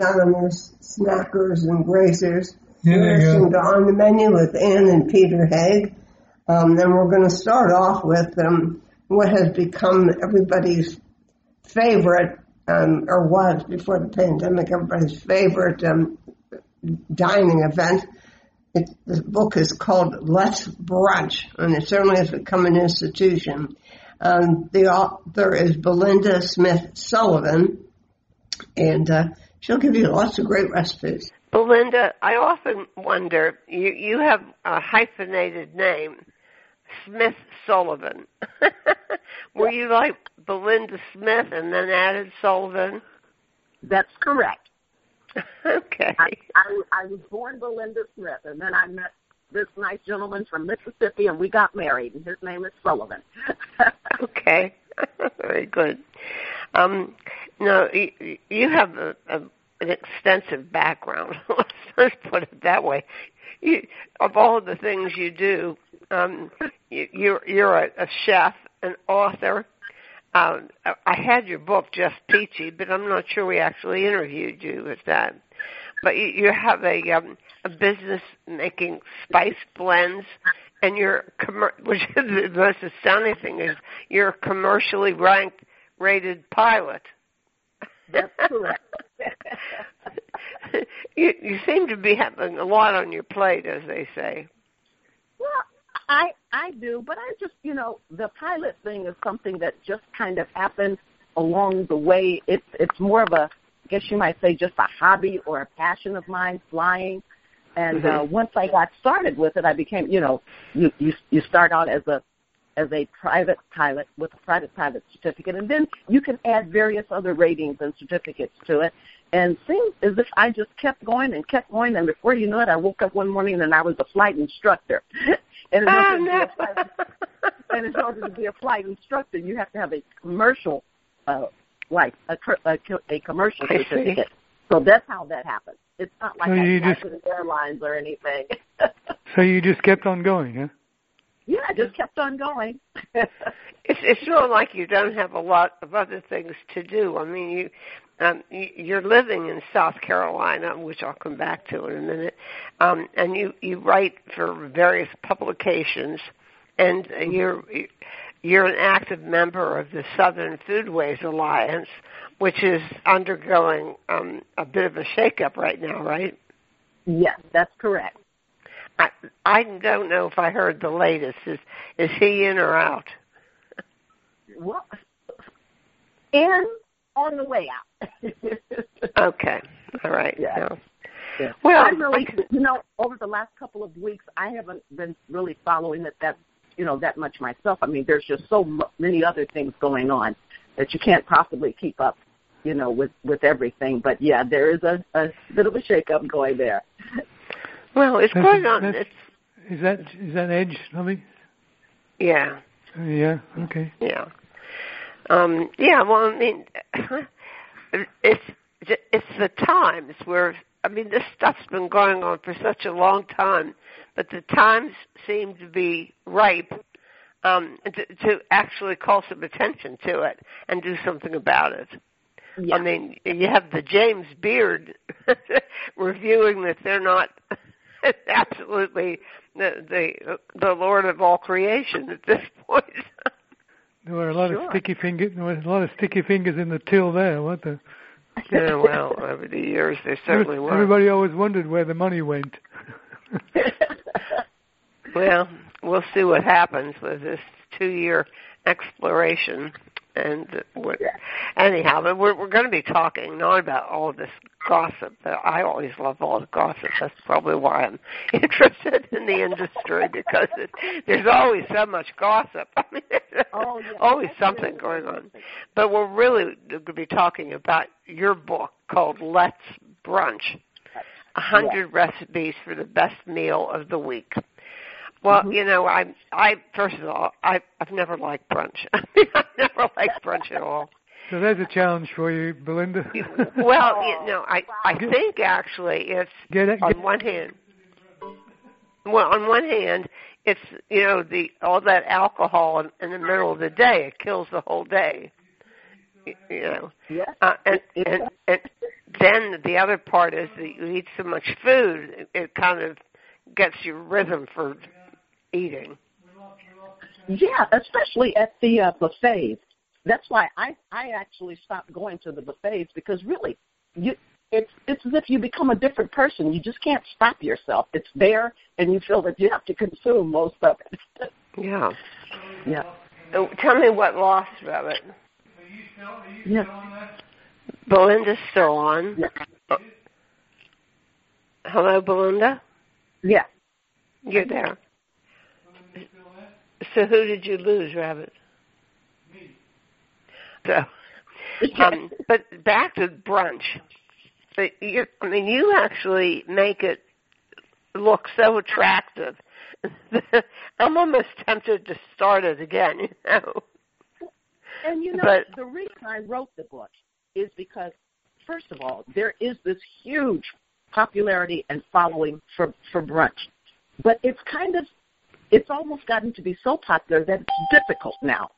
Good Snackers, and Grazers. Yeah, there you go. On the Menu with Ann and Peter Haig. Um, then we're going to start off with um, what has become everybody's favorite, um, or was before the pandemic, everybody's favorite um, dining event. It, the book is called Let's Brunch, and it certainly has become an institution. Um, the author is Belinda Smith Sullivan, and uh, she'll give you lots of great recipes. Belinda, I often wonder, you, you have a hyphenated name, Smith Sullivan. Were you like Belinda Smith and then added Sullivan? That's correct. okay. I, I, I was born Belinda Smith, and then I met this nice gentleman from Mississippi, and we got married, and his name is Sullivan. okay. Very good. Um, no, you, have a, a, an extensive background. Let's put it that way. You, of all the things you do, um, you, you're you're a, a chef, an author. Um, I had your book just peachy, but I'm not sure we actually interviewed you with that. But you, you have a um, a business making spice blends, and you're which is the most astounding thing is you're commercially ranked rated pilot. That's correct. you you seem to be having a lot on your plate, as they say. well, I I do, but I just you know the pilot thing is something that just kind of happened along the way. It's it's more of a I guess you might say just a hobby or a passion of mine, flying. And uh, Mhm. once I got started with it, I became you know you you you start out as a as a private pilot with a private pilot certificate, and then you can add various other ratings and certificates to it. And seems as if I just kept going and kept going, and before you know it, I woke up one morning and I was a flight instructor. and, in Oh, order to be no. a flight, and in order to be a flight instructor, you have to have a commercial, uh, like a, a, a commercial certificate. So that's how that happened. It's not like So I you just- airlines or anything. So you just kept on going, huh? Yeah, I just kept on going. It's it's not like you don't have a lot of other things to do. I mean, you um you, you're living in South Carolina, which I'll come back to in a minute. Um and you you write for various publications and you're you're an active member of the Southern Foodways Alliance, which is undergoing um a bit of a shakeup right now, right? yes, that's correct. I I don't know if I heard the latest. Is is he in or out? Well, and on the way out. Okay. All right. Yeah. No. Yeah. Well, I really, I- you know, over the last couple of weeks, I haven't been really following it that, you know, that much myself. I mean, there's just so many other things going on that you can't possibly keep up, you know, with with everything. But yeah, there is a, a bit of a shakeup going there. Well, it's That's- going on. It's Is that is that Edge, Lovey? yeah, Uh, yeah. Okay. yeah, um, yeah. Well, I mean, it's it's the times where I mean this stuff's been going on for such a long time, but the times seem to be ripe um, to, to actually call some attention to it and do something about it. Yeah. I mean, you have the James Beard reviewing that they're not absolutely the the the Lord of all creation at this point. There were a lot Sure. of sticky fingers. There were a lot of sticky fingers in the till there. weren't the? yeah, well, over the years there certainly were. Everybody always wondered where the money went. Well, we'll see what happens with this two-year exploration. And what, Yeah. anyhow, but we're we're going to be talking not about all this gossip. But I always love all the gossip. That's probably why I'm interested in the industry because it, there's always so much gossip. I mean, Oh, yeah. always something really going on. But we're really going to be talking about your book called Let's Brunch: A Hundred Recipes for the Best Meal of the Week. Well, Mhm. you know, I, I first of all, I, I've never liked brunch. I mean, I've never liked brunch at all. So there's a challenge for you, Belinda. Well, you know, I, I think actually it's Get it? on one hand, well, on one hand, it's you know the all that alcohol in, in the middle of the day. It kills the whole day. you know. Yes. Uh, and, and and then the other part is that you eat so much food, it, it kind of gets your rhythm for eating. Yeah, especially at the uh, buffets. That's why I I actually stopped going to the buffets because really, you it's it's as if you become a different person. You just can't stop yourself. It's there, and you feel that you have to consume most of it. Yeah. yeah. Oh, tell me what lost it. Yeah. Belinda's still on. Yeah. Hello, Belinda. Yeah. You're there. So who did you lose, Rabbit? Me. So, um, but back to brunch. But you, I mean, you actually make it look so attractive. I'm almost tempted to start it again. You know. And you know, But- the reason I wrote the book is because, first of all, there is this huge popularity and following for for brunch, but it's kind of, it's almost gotten to be so popular that it's difficult now.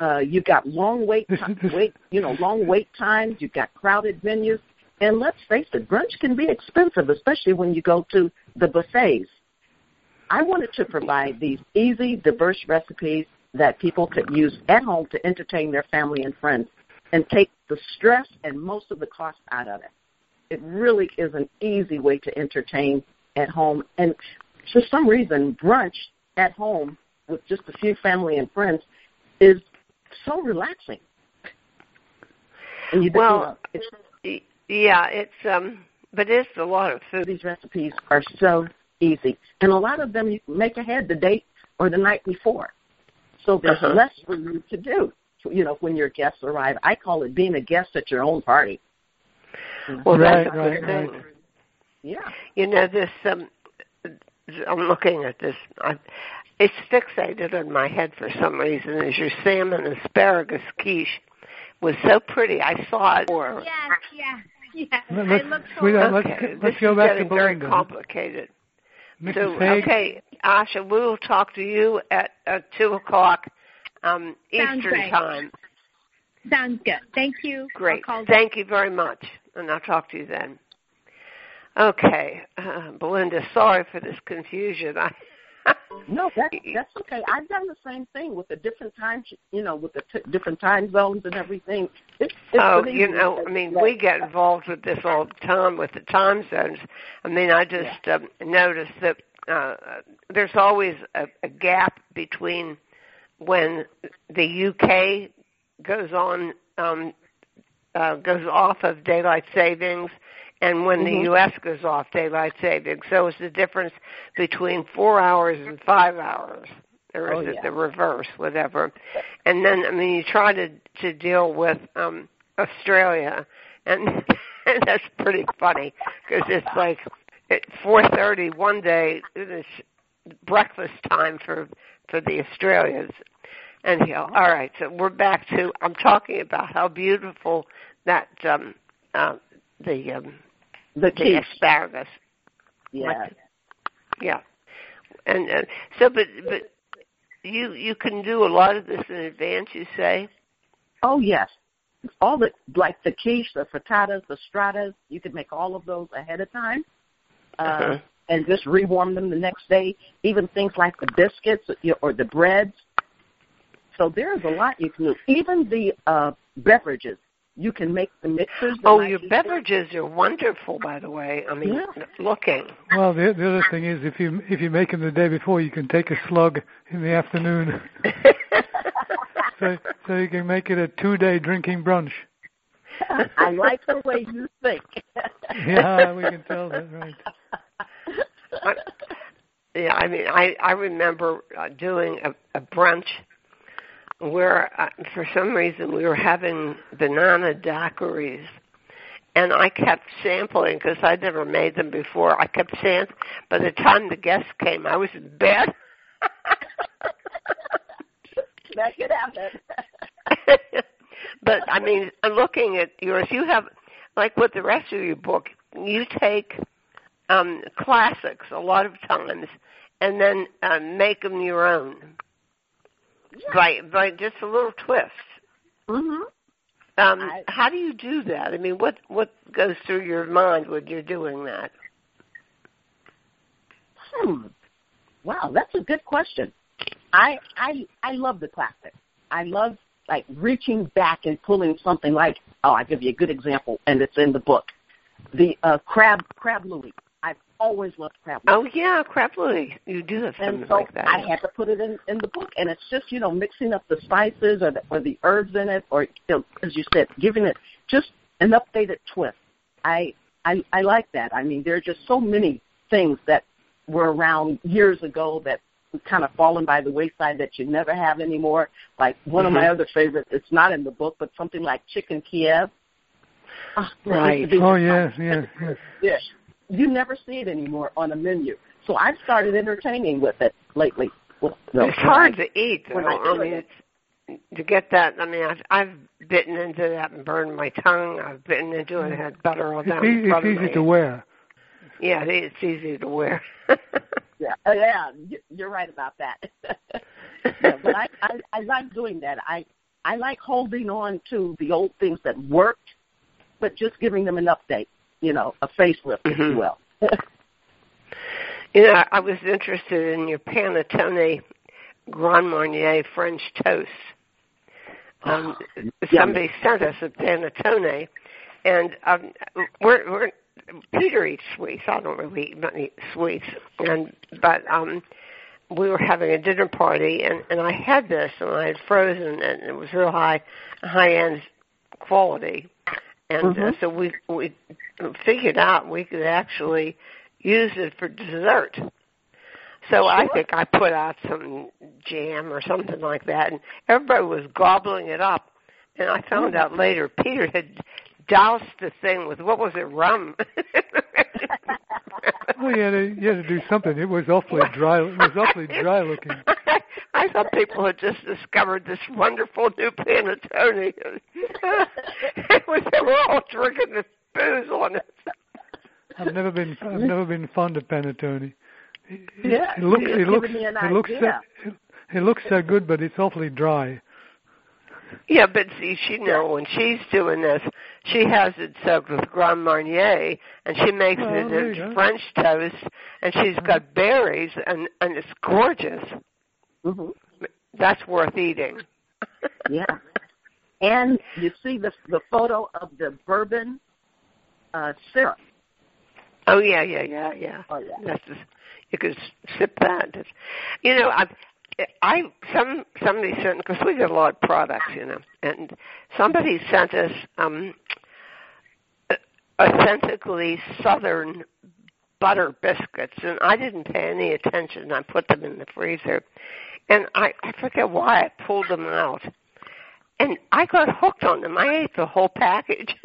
Uh, you've got long wait, This- ti- this- wait, you know, long wait times. You've got crowded venues, and let's face it, brunch can be expensive, especially when you go to the buffets. I wanted to provide these easy, diverse recipes that people could use at home to entertain their family and friends and take the stress and most of the cost out of it. It really is an easy way to entertain at home. And for some reason, brunch at home with just a few family and friends is so relaxing. And you, Well, you know, it's, Yeah, it's um, but it's a lot of food. these recipes are so easy, and a lot of them you make ahead the date or the night before. So there's Uh-huh. less for you to do. You know, when your guests arrive, I call it being a guest at your own party. Well, Right, that's right, the thing. right. Yeah. You know this. Um, I'm looking at this. I, it's fixated in my head for some reason. Is your salmon asparagus quiche was so pretty. I saw it. Or, Yes, yeah, yeah. Let- I let's- look sweetheart, forward. let's this let's go is back to getting very complicated. Mrs. So, Haig, okay, Asha, we will talk to you at, at two o'clock um, Sounds Eastern great. time. Sounds good. Thank you. Great. Thank you very much, and I'll talk to you then. Okay, uh, Belinda, sorry for this confusion. I, No, that's that's okay. I've done the same thing with the different times, you know, with the t- different time zones and everything. It's, it's oh, you know, I mean, we get involved with this all the time with the time zones. I mean, I just um, noticed that uh, there's always a, a gap between when the UK goes on um, uh, goes off of daylight savings and when Mhm. the US goes off daylight savings. So it's the difference between four hours and five hours. Or is Oh, it yeah. the reverse, whatever. And then I mean you try to to deal with um Australia and, and that's pretty funny because it's like at 4:30 one day it is breakfast time for for the Australians. Anyhow, all right. So we're back to I'm talking about how beautiful that um uh, the um the the asparagus. Yeah. Yeah. And uh, so but but you you can do a lot of this in advance, you say? Oh yes. All the like the quiche, the frittatas, the stratas, you can make all of those ahead of time. Uh, Uh-huh. and just rewarm them the next day. Even things like the biscuits or the breads. So there's a lot you can do. Even the uh, beverages, you can make the mixers. the Oh, your before. beverages are wonderful, by the way. I mean, Yeah. looking. Well, the, the other thing is, if you if you make them the day before, you can take a slug in the afternoon, so so you can make it a two-day drinking brunch. I like the way you think. Yeah, we can tell that, right? I, yeah, I mean, I I remember uh, doing a, a brunch where, uh, for some reason, we were having banana daiquiris, and I kept sampling because I'd never made them before. I kept saying, by the time the guests came, I was in bed. that could happen. but I mean, I'm looking at yours. You have, like with the rest of your book, you take um classics a lot of times, and then uh, make them your own by by just a little twist. hmm um, I- how do you do that? I mean, what what goes through your mind when you're doing that? Hmm. Wow, that's a good question. I I I love the classics. I love like reaching back and pulling something like oh, I'll give you a good example, and it's in the book. The uh, crab crab louis. I've always loved crab louis. Oh yeah, crab louis. You do have And so like that. I had to put it in in the book, and it's just you know mixing up the spices or the, or the herbs in it, or you know, as you said, giving it just an updated twist. I I I like that. I mean, there are just so many things that were around years ago that kind of fallen by the wayside that you never have anymore. Like one of my Mhm. other favorites, it's not in the book, but something like chicken Kiev. Ah, that used Right. Oh my yes, yes, yes. Favorite dish. You never see it anymore on a menu. So I've started entertaining with it lately. Well, no, it's hard to eat. Though. when I I mean, it. it's to get that. I mean, I've I've bitten into that and burned my tongue. I've bitten into it and had butter all It's, down. the it's front easy to wear. Yeah, it's easy to wear. Yeah, yeah, you're right about that. yeah, but I, I I like doing that. I I like holding on to the old things that worked, but just giving them an update. You know, a facelift, if you Mhm. will. You know, I was interested in your panettone Grand Marnier French toast. Um, Yummy. somebody sent us a panettone, and um, we're, we're Peter eats sweets. I don't really eat many sweets, and but um, we were having a dinner party, and and I had this, and I had frozen, and it was real high, high end quality, and uh, Mhm. so we we figured out we could actually use it for dessert. So I think I put out some jam or something like that, and everybody was gobbling it up. And I found out later Peter had doused the thing with what was it, rum? Well, you had, to, you had to do something. It was awfully dry. It was awfully dry looking. I thought people had just discovered this wonderful new panettone. it was, they were all drinking this booze on it. I've never been. I've never been fond of panettone. It, Yeah, it looks. It looks. giving me an It looks. So, it, it looks so good, but it's awfully dry. Yeah, but see, she know when she's doing this, she has it soaked with Grand Marnier, and she makes Oh, it into. French toast, and she's uh-huh. got berries, and and it's gorgeous. That's worth eating. Yeah. And you see the the photo of the bourbon uh, syrup. Oh yeah, yeah, yeah, yeah. Oh, yeah. That's just, you could sip that. It's, you know, I, I some somebody sent us, because we get a lot of products, you know, and somebody sent us um authentically southern butter biscuits, and I didn't pay any attention. I put them in the freezer, and I I forget why I pulled them out. And I got hooked on them. I ate the whole package.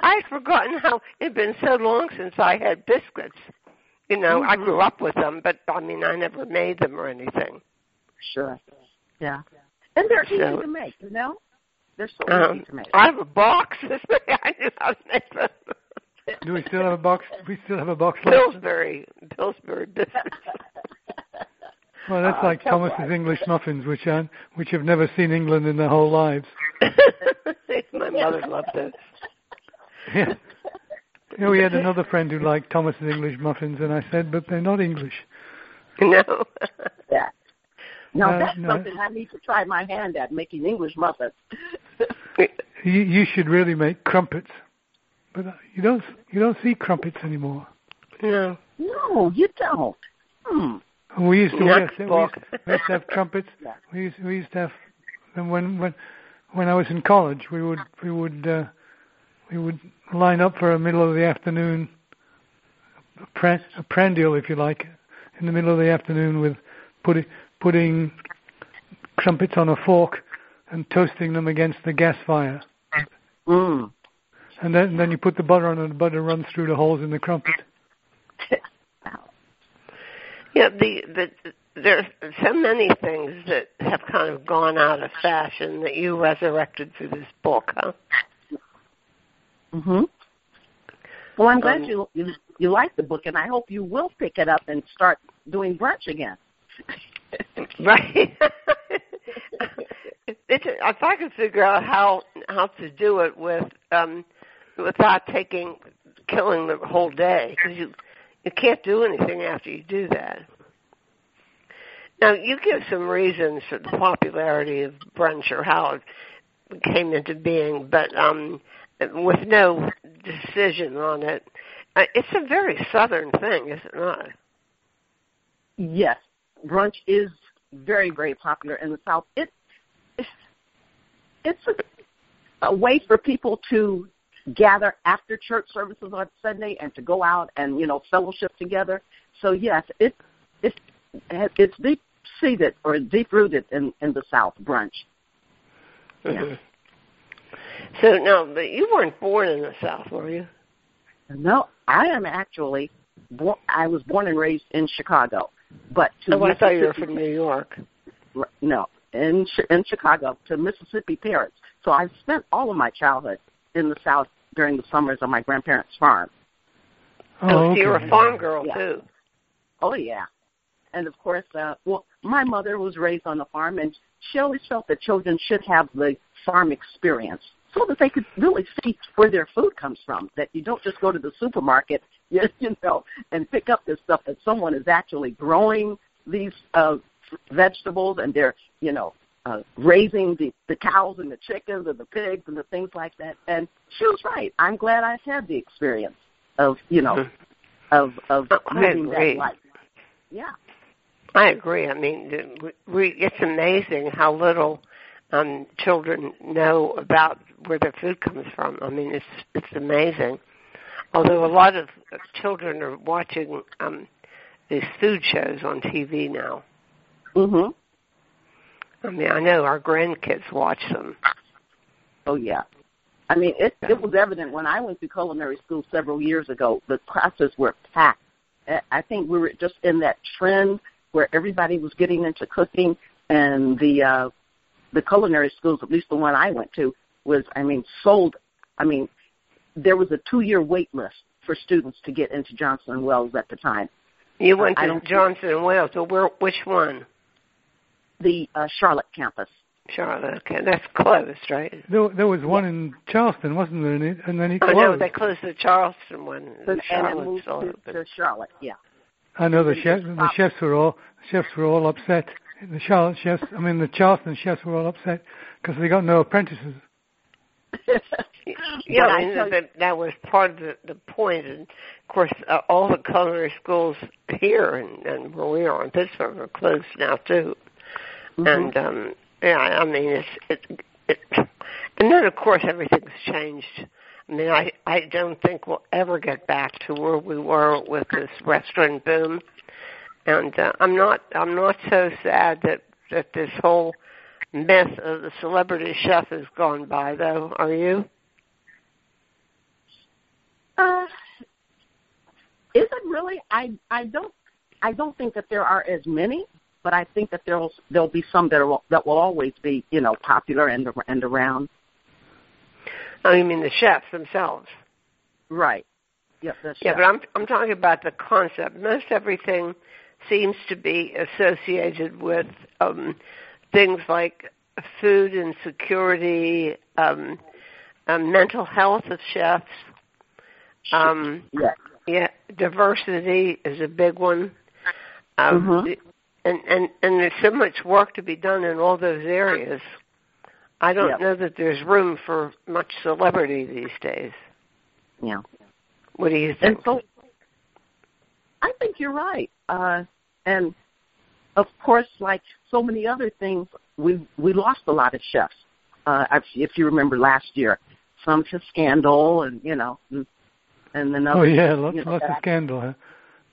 I'd forgotten how it had been so long since I had biscuits. You know, I grew up with them, but I mean, I never made them or anything. Sure. Yeah. And they're easy to make, you know? They're so Um, easy to make. I have a box. I knew how to make them. Do we still have a box? We still have a box left. Pillsbury, Pillsbury biscuits. Well, that's Uh, like Thomas's what. English muffins, which aren't, which have never seen England in their whole lives. My mother loved those. Yeah. Yeah, we had another friend who liked Thomas's English muffins, and I said, but they're not English. No. Yeah. Now Uh, that's no. something I need to try my hand at making English muffins. You, you should really make crumpets, but uh, you don't. You don't see crumpets anymore. no. no, you don't. Hmm. We used to, Next we used, we used to have trumpets. Yeah. We used, we used to have when when when I was in college. We would we would uh, we would line up for a middle of the afternoon a, a prandial, if you like, in the middle of the afternoon with putting putting crumpets on a fork and toasting them against the gas fire. Mm. And then then you put the butter on, and the butter runs through the holes in the crumpet. Yeah, the the there's so many things that have kind of gone out of fashion that you resurrected through this book, huh? Mhm. Well, I'm glad Um, you, you you like the book, and I hope you will pick it up and start doing brunch again. Right. it's if I could figure out how how to do it with um without taking killing the whole day because you you can't do anything after you do that. Now you give some reasons for the popularity of brunch or how it came into being, but um with no decision on it. Uh, it's a very southern thing, is it not? Yes, brunch is very, very popular in the South. It, it's a, a way for people to gather after church services on Sunday and to go out and you know fellowship together. So yes, it it it's deep seated or deep rooted in in the South brunch. Mm-hmm. So no, but you weren't born in the South, were you? No, I am actually. Born, I was born and raised in Chicago, but to oh, I thought you were from New York. No, in in Chicago to Mississippi parents. So I spent all of my childhood in the South during the summers on my grandparents' farm. Oh, oh okay. so you're a farm girl yeah. too. Oh yeah, and of course, uh, well, my mother was raised on the farm, and she always felt that children should have the farm experience so that they could really see where their food comes from. That you don't just go to the supermarket, you, you know, and pick up this stuff that someone is actually growing these uh, vegetables and they're, you know, uh, raising the, the cows and the chickens and the pigs and the things like that. And she was right. I'm glad I had the experience of, you know, of of living that life. Yeah. I agree. I mean, we, it's amazing how little um, children know about where their food comes from. I mean, it's it's amazing. Although a lot of children are watching um, these food shows on TV now. Mhm. I mean, I know our grandkids watch them. Oh yeah. I mean, it it was evident when I went to culinary school several years ago. The classes were packed. I think we were just in that trend where everybody was getting into cooking, and the uh, the culinary schools, at least the one I went to, was I mean sold. I mean, there was a two year wait list for students to get into Johnson and Wales at the time. You went to Johnson and Wales. So where? Which one? The uh, Charlotte campus. Charlotte. Okay, that's closed, right? There, there was one in Charleston, wasn't there? And then he closed. Oh no, they closed the Charleston one. The Charlotte and moved to, to Charlotte. Yeah. I know the chef, the chefs were all the chefs were all upset. The Charlotte chefs, I mean the Charleston chefs were all upset because they got no apprentices. yeah, I mean, that, that was part of the, the point. And of course, uh, all the culinary schools here and, and where we are in Pittsburgh are closed now too. Mm-hmm. And um, yeah, I mean, it's it, it, and then of course everything's changed I mean, I I don't think we'll ever get back to where we were with this restaurant boom, and uh, I'm not I'm not so sad that that this whole myth of the celebrity chef has gone by, though. Are you? Uh, is it really? I I don't I don't think that there are as many, but I think that there'll there'll be some that will that will always be you know popular and and around. Oh, you mean the chefs themselves? Right. Yeah, chef. but I'm I'm talking about the concept. Most everything seems to be associated with um, things like food insecurity, um, um, mental health of chefs. Um, yeah. yeah, diversity is a big one. Um, mm-hmm. And, and and there's so much work to be done in all those areas. I don't know that there's room for much celebrity these days. Yeah. What do you think? So, I think you're right. Uh, and of course, like so many other things, we we lost a lot of chefs. Uh, if you remember last year, some to scandal, and you know, and, and then oh yeah, lots, you know, lots of scandal. Huh?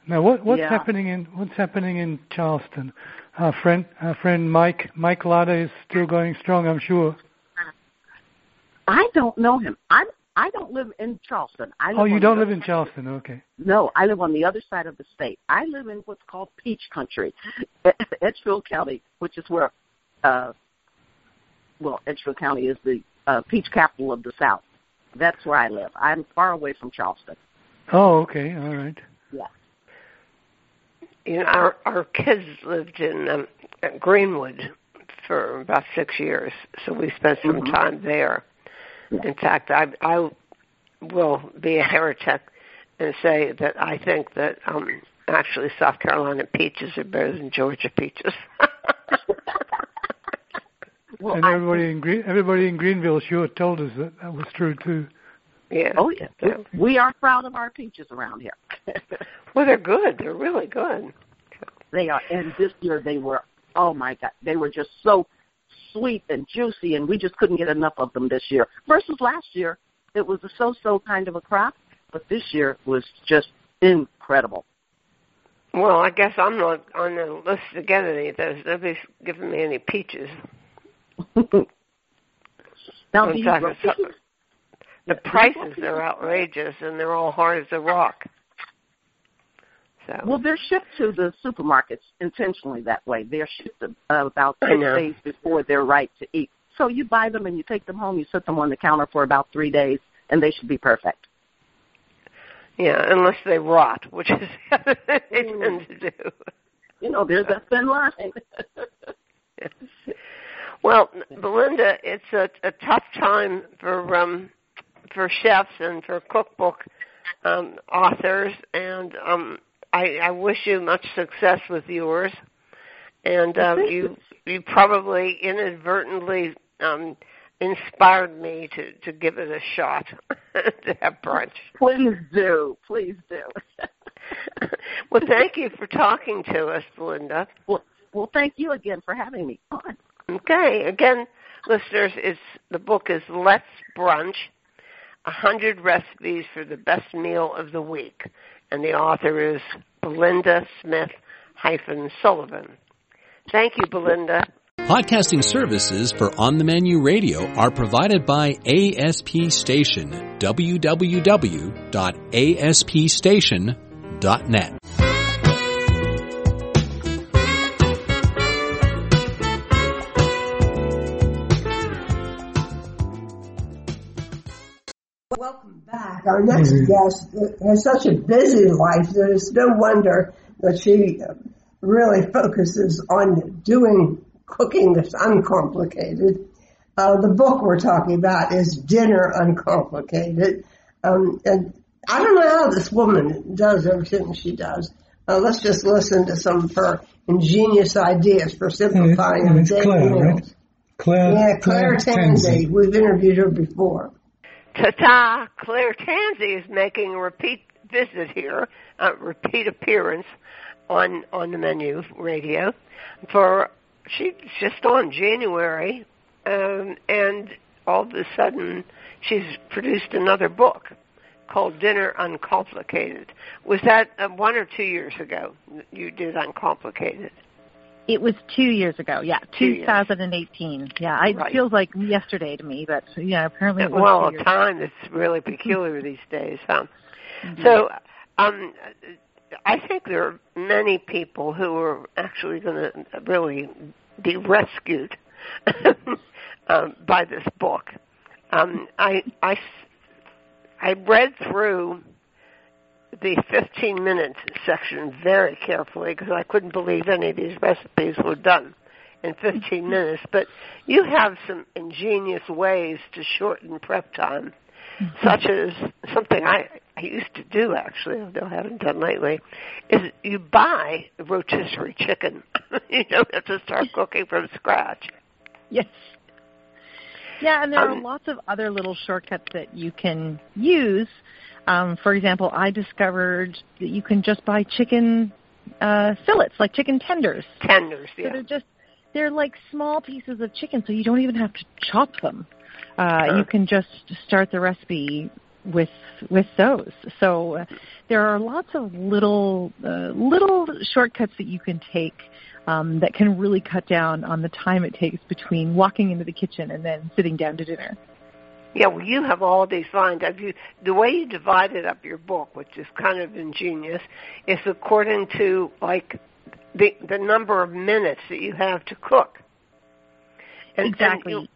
Now, what what's yeah. happening in what's happening in Charleston? Our friend, our friend Mike, Mike Lata is still going strong, I'm sure. I don't know him. I'm I don't live in Charleston. I live oh, you don't live in Charleston, okay. No, I live on the other side of the state. I live in what's called Peach Country, Edgefield County, which is where, uh, well, Edgefield County is the uh, peach capital of the South. That's where I live. I'm far away from Charleston. Oh, okay, all right. Yeah you know, our our kids lived in um, Greenwood for about six years, so we spent some Mhm. time there. In fact, I I will be a heretic and say that I think that um actually South Carolina peaches are better than Georgia peaches. Well, and I- in Green, everybody in Greenville sure told us that that was true too. Yeah. oh yeah, Yeah. we are proud of our peaches around here. Well, they're good. They're really good. they are, and this year they were. Oh my God, they were just so sweet and juicy, and we just couldn't get enough of them this year. Versus last year, it was a so-so kind of a crop, but this year was just incredible. Well, I guess I'm not on the list to get any of those. Nobody's giving me any peaches. now, do you grow peaches? The prices are outrageous, and they're all hard as a rock. So Well, they're shipped to the supermarkets intentionally that way. They're shipped about six days before they're right to eat. So you buy them and you take them home. You set them on the counter for about three days, and they should be perfect. yeah, unless they rot, which is thing they Mm. tend to do. You know, there's that thin line. Well, Belinda, it's a, a tough time for um, for chefs and for cookbook um, authors, and um, I, I wish you much success with yours. And um, you you probably inadvertently um, inspired me to to give it a shot to have brunch. Please do. Please do. well, thank you for talking to us, Belinda. well, well, thank you again for having me on. Okay, again, listeners, it's the book is Let's Brunch: A Hundred Recipes for the Best Meal of the Week, and the author is Belinda Smith hyphen Sullivan. Thank you, Belinda. Podcasting services for On the Menu Radio are provided by ASP Station. www.aspstation.net. Our next guest has such a busy life that it's no wonder that she uh, really focuses on doing cooking that's uncomplicated. Uh, the book we're talking about is Dinner Uncomplicated. Um, and I don't know how this woman does everything she does. Uh, let's just listen to some of her ingenious ideas for simplifying it's Claire, right? Claire, Yeah, Claire Tansey. We've interviewed her before. Ta-ta! Claire Tansey is making a repeat visit here, a repeat appearance on on the menu radio. For she's just on January, um, and all of a sudden she's produced another book called Dinner Uncomplicated. Was that uh, one or two years ago you did Uncomplicated? It was two years ago, yeah, Two years. 2018. Yeah, it Right. feels like yesterday to me, but yeah, apparently it was well, a years time that's really peculiar these days, huh? So, um, I think there are many people who are actually going to really be rescued um, by this book. Um, I I I read through the 15 minute section very carefully because I couldn't believe any of these recipes were done in 15 minutes. But you have some ingenious ways to shorten prep time, such as something I, I used to do actually, although I haven't done lately, is you buy rotisserie chicken. you don't have to start cooking from scratch. Yes. Yeah, and there are Um, lots of other little shortcuts that you can use. Um, for example, I discovered that you can just buy chicken uh, fillets, like chicken tenders. Tenders, So yeah. they're just they're like small pieces of chicken, so you don't even have to chop them. Uh, Sure. You can just start the recipe with with those. So uh, there are lots of little uh, little shortcuts that you can take um, that can really cut down on the time it takes between walking into the kitchen and then sitting down to dinner. Yeah, well, you have all these lines. Have you the way you divided up your book, which is kind of ingenious, is according to like the the number of minutes that you have to cook. And, and exactly. you-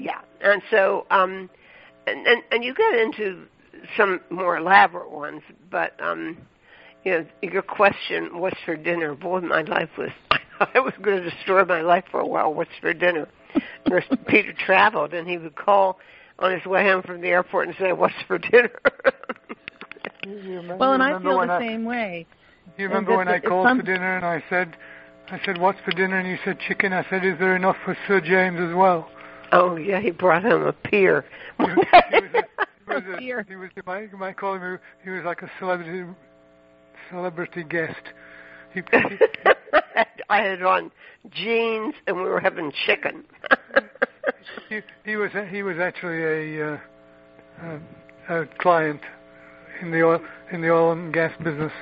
yeah, and so um, and, and and you get into some more elaborate ones, but um, you know, your question, "What's for dinner?" Boy, my life was I was going to destroy my life for a while. What's for dinner? Peter traveled, and he would call on his way home from the airport and say, "What's for dinner?" well, and I feel the I, same way. You remember when I called some... for dinner and I said, "I said what's for dinner?" and you said chicken. I said, "Is there enough for Sir James as well?" Oh yeah, he brought him a pier. he was, he was, a, he was, a, he was he might, you might call him. He was like a celebrity celebrity guest. He, he, I had on jeans and we were having chicken. he, he was he was actually a, uh, a, a client in the oil in the oil and gas business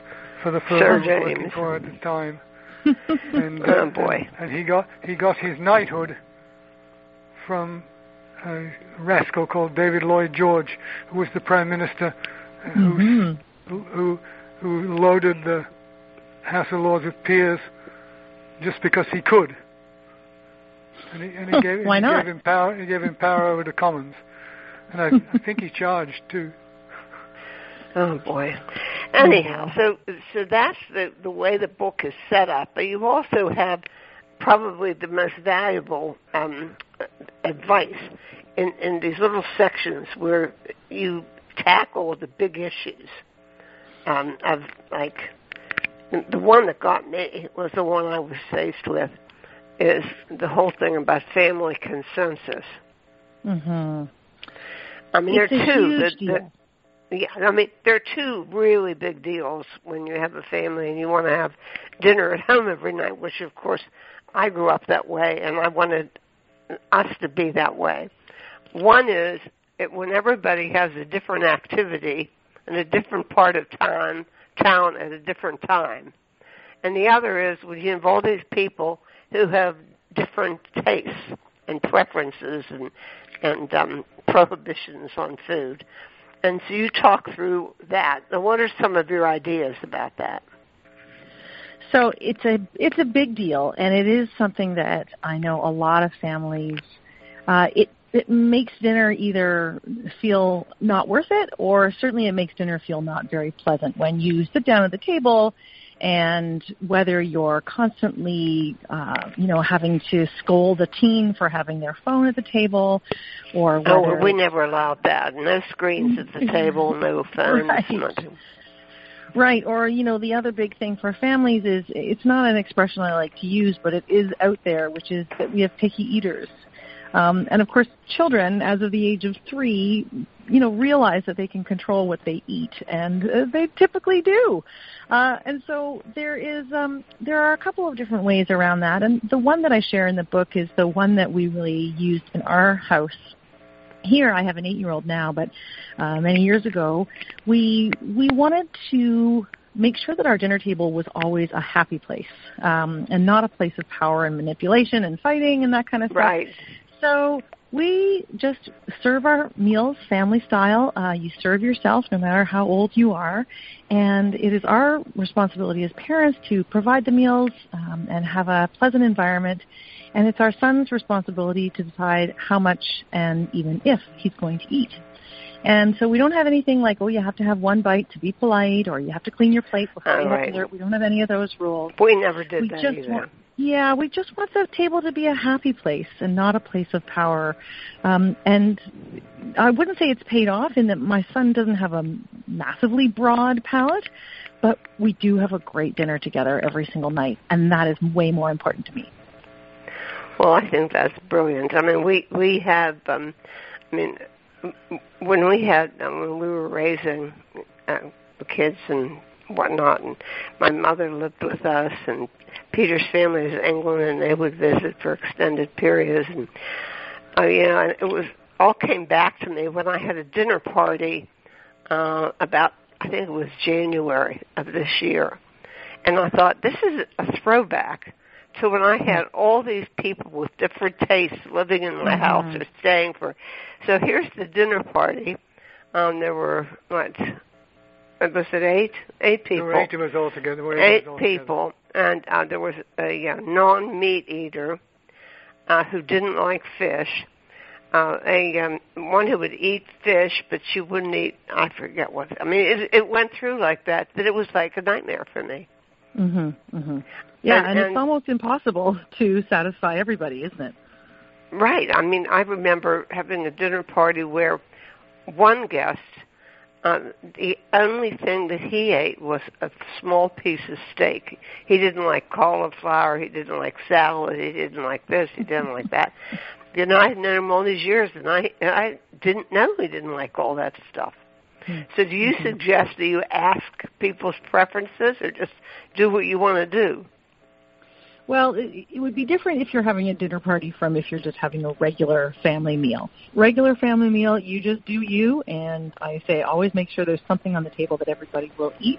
for the firm I was working for at the time. and, uh, oh boy! And, and he got he got his knighthood from a rascal called David Lloyd George, who was the prime minister, mm-hmm. who, who who loaded the House of Lords with peers just because he could. And he, and he gave, Why not? He gave him power. He gave him power over the Commons, and I, I think he charged too. Oh boy. Anyhow, so so that's the the way the book is set up. But you also have probably the most valuable um, advice in in these little sections where you tackle the big issues um, of like the one that got me was the one I was faced with is the whole thing about family consensus. Mhm. I mean, it's there are two. Deal. that, yeah, I mean, there are two really big deals when you have a family and you want to have dinner at home every night, which of course I grew up that way and I wanted us to be that way. One is it, when everybody has a different activity in a different part of town, town at a different time. And the other is when you involve these people who have different tastes and preferences and and um, prohibitions on food. And so you talk through that. Now, what are some of your ideas about that? So it's a it's a big deal, and it is something that I know a lot of families. Uh, it it makes dinner either feel not worth it, or certainly it makes dinner feel not very pleasant when you sit down at the table and whether you're constantly, uh, you know, having to scold a teen for having their phone at the table, or whether oh, we never allowed that. No screens at the table, no phones. Right. Right, or you know, the other big thing for families is it's not an expression I like to use, but it is out there, which is that we have picky eaters. Um, and of course, children, as of the age of three, you know, realize that they can control what they eat, and uh, they typically do. Uh, and so there is, um, there are a couple of different ways around that. And the one that I share in the book is the one that we really used in our house. Here, I have an eight-year-old now, but uh, many years ago, we we wanted to make sure that our dinner table was always a happy place um, and not a place of power and manipulation and fighting and that kind of stuff. Right. So we just serve our meals family style. Uh, you serve yourself no matter how old you are. And it is our responsibility as parents to provide the meals um, and have a pleasant environment. And it's our son's responsibility to decide how much and even if he's going to eat. And so we don't have anything like, oh, you have to have one bite to be polite, or you have to clean your plate before you have dessert. We don't have any of those rules. We never did we that either. Want, yeah, we just want the table to be a happy place and not a place of power. Um, and I wouldn't say it's paid off in that my son doesn't have a massively broad palate, but we do have a great dinner together every single night, and that is way more important to me. Well, I think that's brilliant. I mean, we we have. Um, I mean, when we had um, when we were raising uh, kids and whatnot, and my mother lived with us, and Peter's family is in England, and they would visit for extended periods, and uh, you know, and it was all came back to me when I had a dinner party uh, about I think it was January of this year, and I thought this is a throwback to when I had all these people with different tastes living in my house or staying for. So here's the dinner party. Um, there were what? Was it eight? Eight There people were eight of us all together. There were eight of us all people, and uh, there was a uh, non-meat eater uh, who didn't like fish. Uh, a um, one who would eat fish, but she wouldn't eat. I forget what. I mean, it, it went through like that. That it was like a nightmare for me. Mhm. Mhm. Yeah, And- and, and- it's almost impossible to satisfy everybody, isn't it? Right. I mean, I remember having a dinner party where one guest, um, the only thing that he ate was a small piece of steak. He didn't like cauliflower. He didn't like salad. He didn't like this. He didn't like that. You know, I've known him all these years, and I I didn't know he didn't like all that stuff. So, do you suggest that you ask people's preferences, or just do what you want to do? Well, it, it would be different if you're having a dinner party from if you're just having a regular family meal. Regular family meal, you just do you, and I say always make sure there's something on the table that everybody will eat,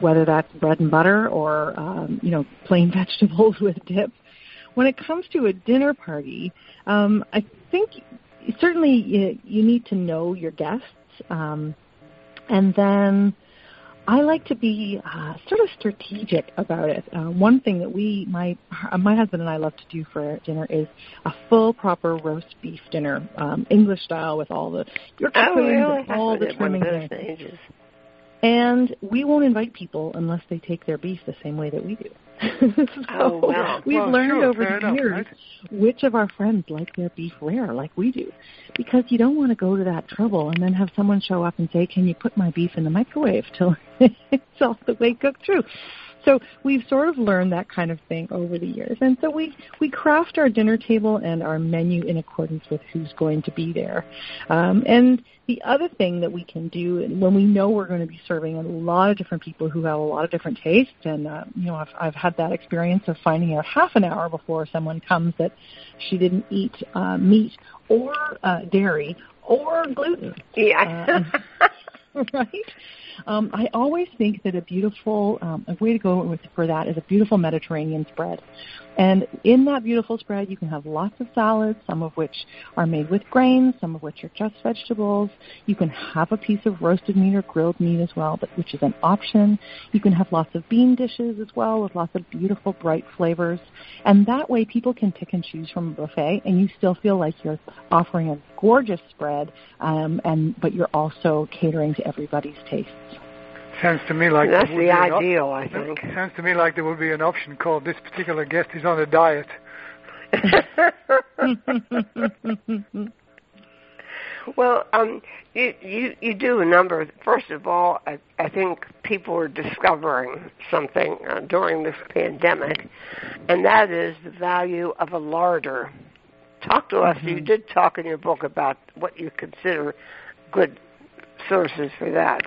whether that's bread and butter or um, you know plain vegetables with dip. When it comes to a dinner party, um, I think certainly you, you need to know your guests, um, and then I like to be uh, sort of strategic about it. Uh, one thing that we, my uh, my husband and I love to do for dinner is a full, proper roast beef dinner, um, English style, with all the your Oh, really? all the did one of trimmings. those in it. ages. And we won't invite people unless they take their beef the same way that we do. so Oh, wow. we've Well, learned sure, over the enough, years right? which of our friends like their beef rare like we do. Because you don't want to go to that trouble and then have someone show up and say, Can you put my beef in the microwave till it's all the way cooked through? So we've sort of learned that kind of thing over the years. And so we, we craft our dinner table and our menu in accordance with who's going to be there. Um, and the other thing that we can do when we know we're going to be serving a lot of different people who have a lot of different tastes, and uh, you know, I've, I've had that experience of finding out half an hour before someone comes that she didn't eat uh, meat or uh, dairy or gluten. Yeah. right? Um, I always think that a beautiful, um, a way to go with, for that is a beautiful Mediterranean spread. And in that beautiful spread, you can have lots of salads, some of which are made with grains, some of which are just vegetables. You can have a piece of roasted meat or grilled meat as well, but which is an option. You can have lots of bean dishes as well with lots of beautiful, bright flavors. And that way, people can pick and choose from a buffet, and you still feel like you're offering a gorgeous spread, um, and but you're also catering to everybody's tastes. Sounds to me like That's the an op- ideal, I think. Sounds to me like there would be an option called "This particular guest is on a diet." well, um, you, you you do a number. Of, first of all, I, I think people are discovering something uh, during this pandemic, and that is the value of a larder. Talk to us. You did talk in your book about what you consider good sources for that.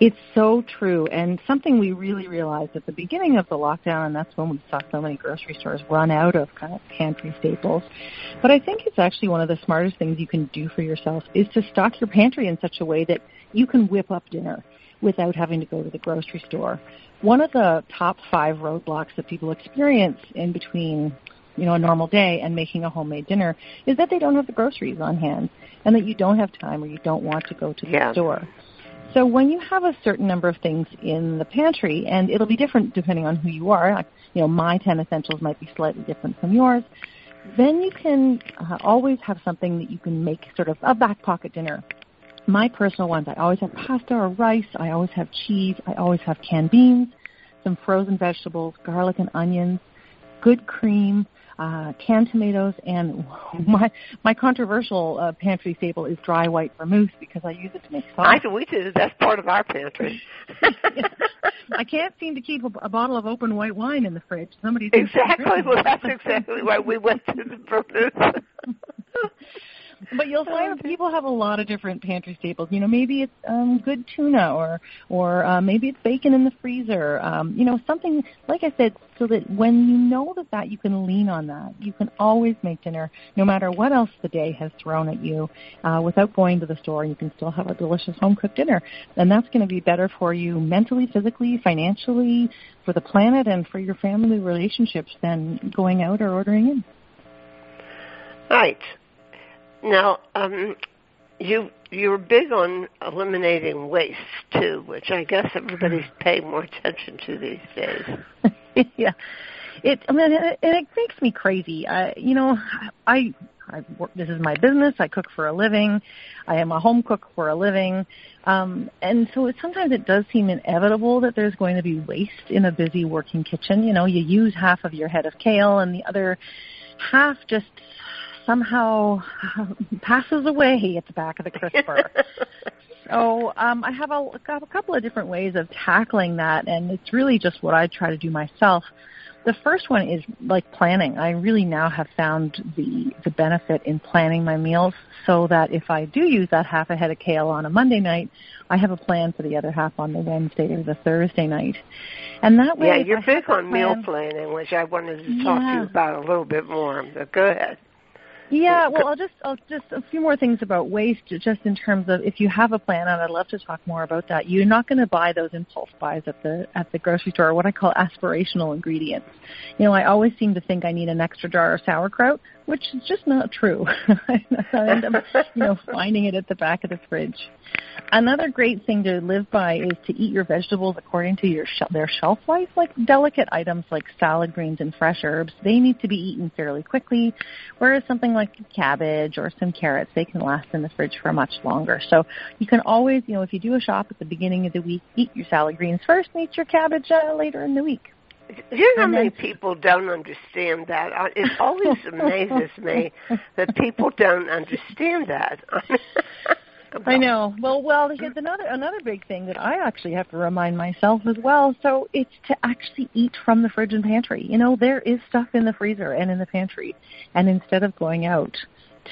It's so true, and something we really realized at the beginning of the lockdown, and that's when we saw so many grocery stores run out of kind of pantry staples. But I think it's actually one of the smartest things you can do for yourself is to stock your pantry in such a way that you can whip up dinner without having to go to the grocery store. One of the top five roadblocks that people experience in between you know, a normal day and making a homemade dinner is that they don't have the groceries on hand and that you don't have time or you don't want to go to the Yeah. store. So when you have a certain number of things in the pantry, and it'll be different depending on who you are, like, you know, my 10 essentials might be slightly different from yours, then you can uh, always have something that you can make sort of a back pocket dinner. My personal ones, I always have pasta or rice, I always have cheese, I always have canned beans, some frozen vegetables, garlic and onions, good cream, uh, canned tomatoes, and my my controversial uh, pantry staple is dry white vermouth because I use it to make sauce. I we do. That's part of our pantry. I can't seem to keep a, a bottle of open white wine in the fridge. Somebody exactly. Well, that's exactly why we went to the vermouth. But you'll find people have a lot of different pantry staples. You know, maybe it's um, good tuna, or or uh, maybe it's bacon in the freezer. Um, you know, something like I said, so that when you know that that you can lean on that, you can always make dinner, no matter what else the day has thrown at you, uh, without going to the store. You can still have a delicious home cooked dinner, and that's going to be better for you mentally, physically, financially, for the planet, and for your family relationships than going out or ordering in. Right. Now, um, you you're big on eliminating waste too, which I guess everybody's paying more attention to these days. yeah, it. I mean, it, and it makes me crazy. I, you know, I I work, this is my business. I cook for a living. I am a home cook for a living. Um, and so it, sometimes it does seem inevitable that there's going to be waste in a busy working kitchen. You know, you use half of your head of kale and the other half just somehow passes away at the back of the crisper. so um, I have a, a couple of different ways of tackling that, and it's really just what I try to do myself. The first one is like planning. I really now have found the the benefit in planning my meals so that if I do use that half a head of kale on a Monday night, I have a plan for the other half on the Wednesday or the Thursday night. And that way Yeah, you're big on meal planning, which I wanted to talk to you about a little bit more. But go ahead. Yeah, well, I'll just I'll just a few more things about waste, just in terms of if you have a plan, and I'd love to talk more about that. You're not going to buy those impulse buys at the at the grocery store, what I call aspirational ingredients. You know, I always seem to think I need an extra jar of sauerkraut, which is just not true. I end up, you know, finding it at the back of the fridge. Another great thing to live by is to eat your vegetables according to your sh- their shelf life. Like delicate items like salad greens and fresh herbs, they need to be eaten fairly quickly, whereas something like cabbage or some carrots, they can last in the fridge for much longer. So you can always, you know, if you do a shop at the beginning of the week, eat your salad greens first and eat your cabbage uh, later in the week. Do you know how many people don't understand that? I- It always amazes me that people don't understand that. I know. Well, well, here's another another big thing that I actually have to remind myself as well. So it's to actually eat from the fridge and pantry. You know, there is stuff in the freezer and in the pantry, and instead of going out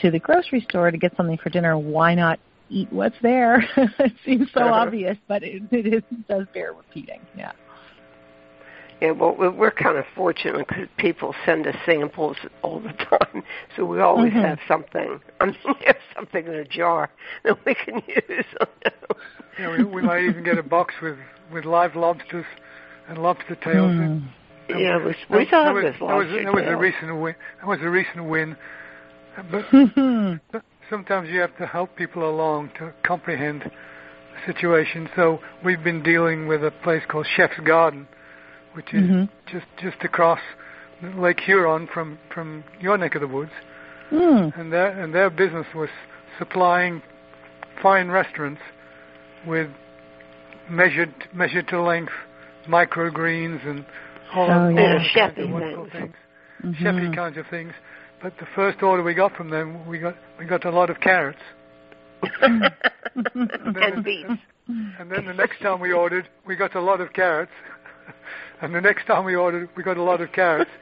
to the grocery store to get something for dinner, why not eat what's there? it seems so Uh-huh. obvious, but it, it is, does bear repeating. Yeah. Yeah, well, we're- we're kind of fortunate because people send us samples all the time, so we always Mhm. have something. I mean, we have something in a jar that we can use. Yeah, we, we might even get a box with with live lobsters and lobster tails. Mm. yeah, we, we That- still that have was, this that was, lobster that was a recent win. That was a recent win. Hmm. But sometimes you have to help people along to comprehend the situation. So we've been dealing with a place called Chef's Garden, which is Mhm. just just across Lake Huron from from your neck of the woods, Mm. and their and their business was supplying fine restaurants with measured measured to length microgreens and all, Oh, all yeah. those kinds of wonderful things. things Mhm. chefy kinds of things. But the first order we got from them, we got we got a lot of carrots, and beets. and then the next time we ordered, we got a lot of carrots, and the next time we ordered, we got a lot of carrots.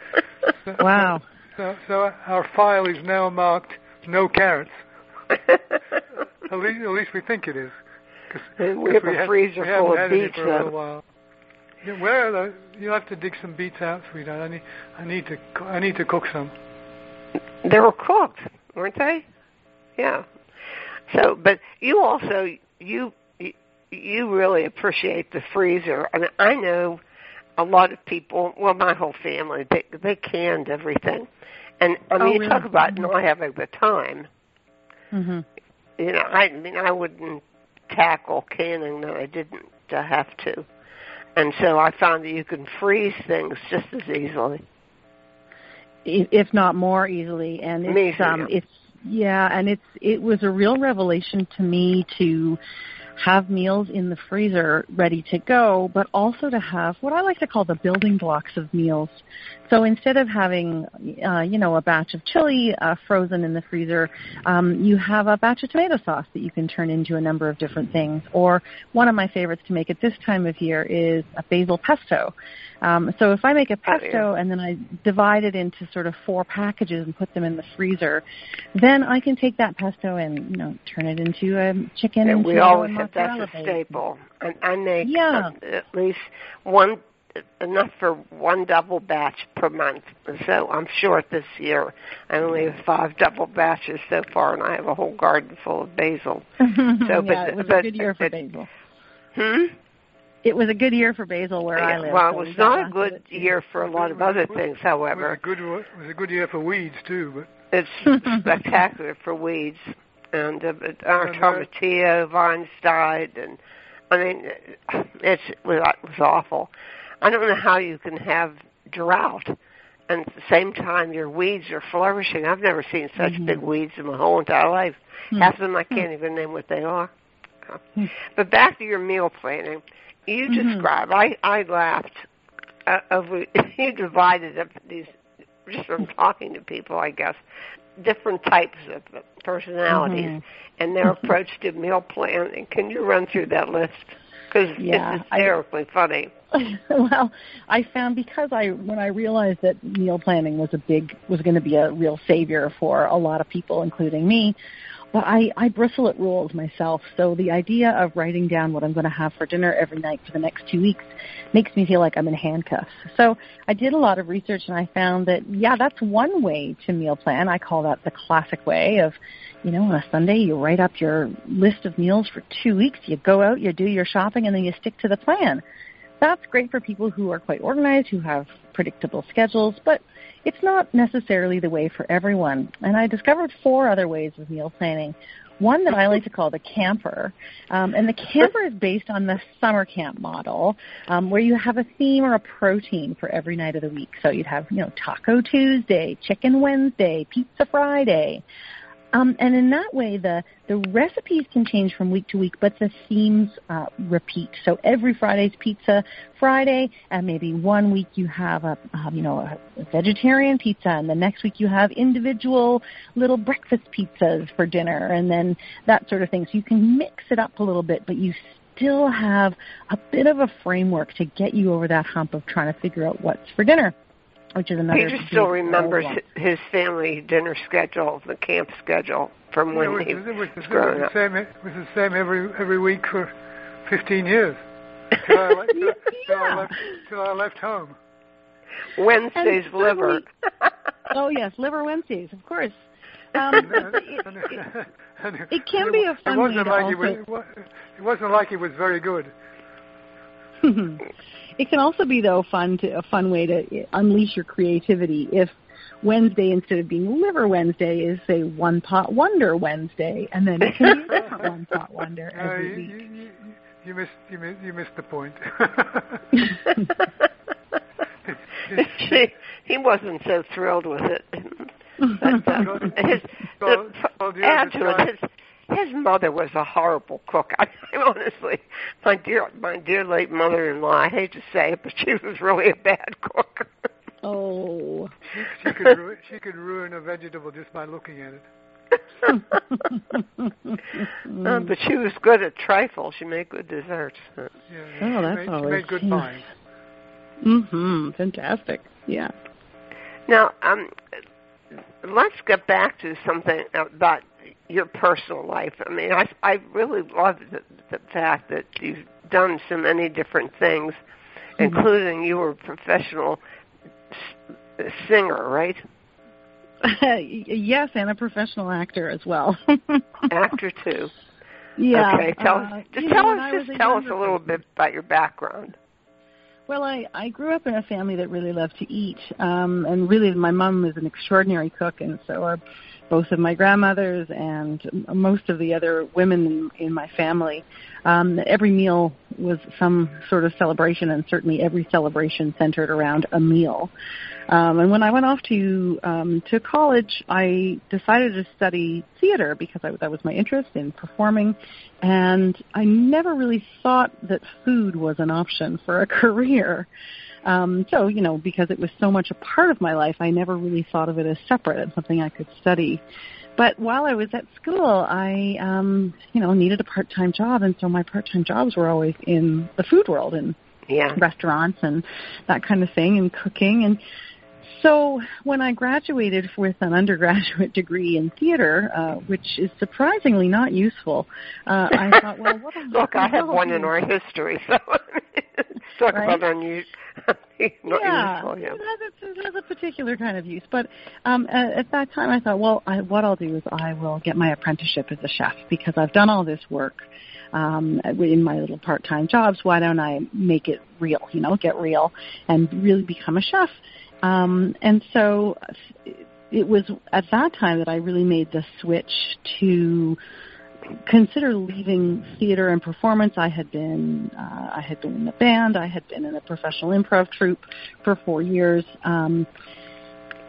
Wow. So, so our file is now marked no carrots. At least, at least we think it is. 'Cause- And we 'cause have a had- freezer we full of beets, for a while. Yeah, where are the, you have to dig some beets out, sweetheart. I need, I need to, I need to cook some. They were cooked, weren't they? Yeah. So, but you also you you really appreciate the freezer. I mean, I know a lot of people. Well, my whole family they they canned everything, and I mean, Oh, you really? talk about not having the time. Mhm. You know, I mean, I wouldn't tackle canning that I didn't uh, have to, and so I found that you can freeze things just as easily. if not more easily and it's too. um it's yeah and it's it was a real revelation to me to have meals in the freezer ready to go but also to have what i like to call the building blocks of meals so instead of having uh, you know a batch of chili uh, frozen in the freezer um, you have a batch of tomato sauce that you can turn into a number of different things or one of my favorites to make at this time of year is a basil pesto um, so if I make a pesto and then I divide it into sort of four packages and put them in the freezer, then I can take that pesto and you know turn it into a chicken And and we always have that's a staple. And I make Yeah. at least one enough for one double batch per month. So I'm short this year. I only have five double batches so far, and I have a whole garden full of basil. So, yeah, but- it was but a good year for it- basil. Hmm. It was a good year for basil where I live. well, so it was got not a good year for a lot of other things, It was a however. good, it was a good year for weeds too. But It's spectacular for weeds. And uh, but our And there- tomatillo vines died, and I mean, it's it was awful. I don't know how you can have drought and at the same time your weeds are flourishing. I've never seen such Mhm. big weeds in my whole entire life. Hmm. Half of them I can't even name what they are. Hmm. But back to your meal planning, you Mhm. describe. I I laughed. Uh, of you divided up these just from talking to people, I guess, different types of personalities Mhm. and their approach to meal planning. Can you run through that list? Because Yeah, it's I- hysterically funny. well, I found because I when I realized that meal planning was a big was going to be a real savior for a lot of people, including me. But I, I bristle at rules myself, so the idea of writing down what I'm going to have for dinner every night for the next two weeks makes me feel like I'm in handcuffs. So I did a lot of research and I found that, yeah, that's one way to meal plan. I call that the classic way of, you know, on a Sunday you write up your list of meals for two weeks, you go out, you do your shopping, and then you stick to the plan that's great for people who are quite organized, who have predictable schedules, but it's not necessarily the way for everyone. And I discovered four other ways of meal planning. One that I like to call the camper, um, and the camper is based on the summer camp model, um, where you have a theme or a protein for every night of the week. So you'd have, you know, Taco Tuesday, Chicken Wednesday, Pizza Friday. Um, and in that way, the, the recipes can change from week to week, but the themes uh, repeat. So every Friday's Pizza Friday, and maybe one week you have a um, you know a vegetarian pizza, and the next week you have individual little breakfast pizzas for dinner, and then that sort of thing. So you can mix it up a little bit, but you still have a bit of a framework to get you over that hump of trying to figure out what's for dinner which is another. Peter still remembers one. his family dinner schedule, the camp schedule from Yeah, when it was, he it was, was was growing the up. same. It was the same every every week for 15 years. Till I, left, till, till I left to our left home. Wednesday's And liver. Oh yes, liver Wednesdays, of course. Um, And, but it, it, and it can it be a fun It wasn't like it was. also- It wa- it wasn't like it was very good. It can also be though fun to a fun way to unleash your creativity if Wednesday instead of being Liver Wednesday is say One Pot Wonder Wednesday, and then it can be a different One Pot Wonder Uh, every you, week. you, you, you missed you missed you missed the point. she, he wasn't so thrilled with it. But, uh, his, Well, the, well, the add to it, his, his mother was a horrible cook. I, honestly, my dear, my dear late mother-in-law. I hate to say it, but she was really a bad cook. oh. she could ruin, she could ruin a vegetable just by looking at it. Uh, but she was good at trifle. She made good desserts. Uh, Yeah, Oh, she that's made, she always made good nice. pies. mhm. Fantastic. Yeah. Now, um, let's get back to something about your personal life. I mean, I I really love the, the fact that you've done so many different things, including you were a professional s- singer, right? yes, and a professional actor as well. Actor too. yeah. Okay, tell uh, us. Just tell know, us. Just tell us a little person- bit about your background. Well, I I grew up in a family that really loved to eat, um, and really my mom is an extraordinary cook, and so are both of my grandmothers and most of the other women in, in my family. Um, every meal was some sort of celebration, and certainly every celebration centered around a meal. Um, and when I went off to um, to college, I decided to study theater because I, that was my interest in performing, and I never really thought that food was an option for a career. Um, so you know, because it was so much a part of my life, I never really thought of it as separate and something I could study. But while I was at school, I um, you know needed a part-time job, and so my part-time jobs were always in the food world and Yeah. restaurants and that kind of thing and cooking and so when I graduated with an undergraduate degree in theater, uh, which is surprisingly not useful, uh, I thought, well, what am Look, I have one in our history, so talk Right? about unusual. not yeah, useful, yeah. It, has its, it has a particular kind of use. But um, at, at that time, I thought, well, I, what I'll do is I will get my apprenticeship as a chef because I've done all this work um, in my little part-time jobs. Why don't I make it real? You know, get real and really become a chef. Um, and so it was at that time that I really made the switch to consider leaving theater and performance. I had been uh, I had been in a band. I had been in a professional improv troupe for four years. Um,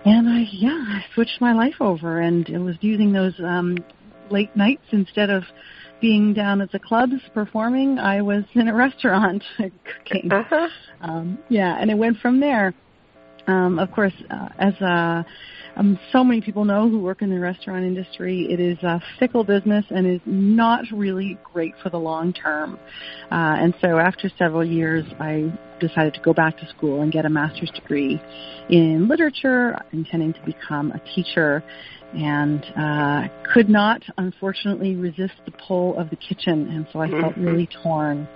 and I yeah, I switched my life over and it was using those um late nights instead of being down at the clubs performing, I was in a restaurant cooking. Uh-huh. Um, yeah, and it went from there. Um, of course, uh, as uh, um, so many people know who work in the restaurant industry, it is a fickle business and is not really great for the long term. Uh, and so, after several years, I decided to go back to school and get a master's degree in literature, intending to become a teacher and uh, could not, unfortunately, resist the pull of the kitchen, and so I felt Mm-hmm. really torn.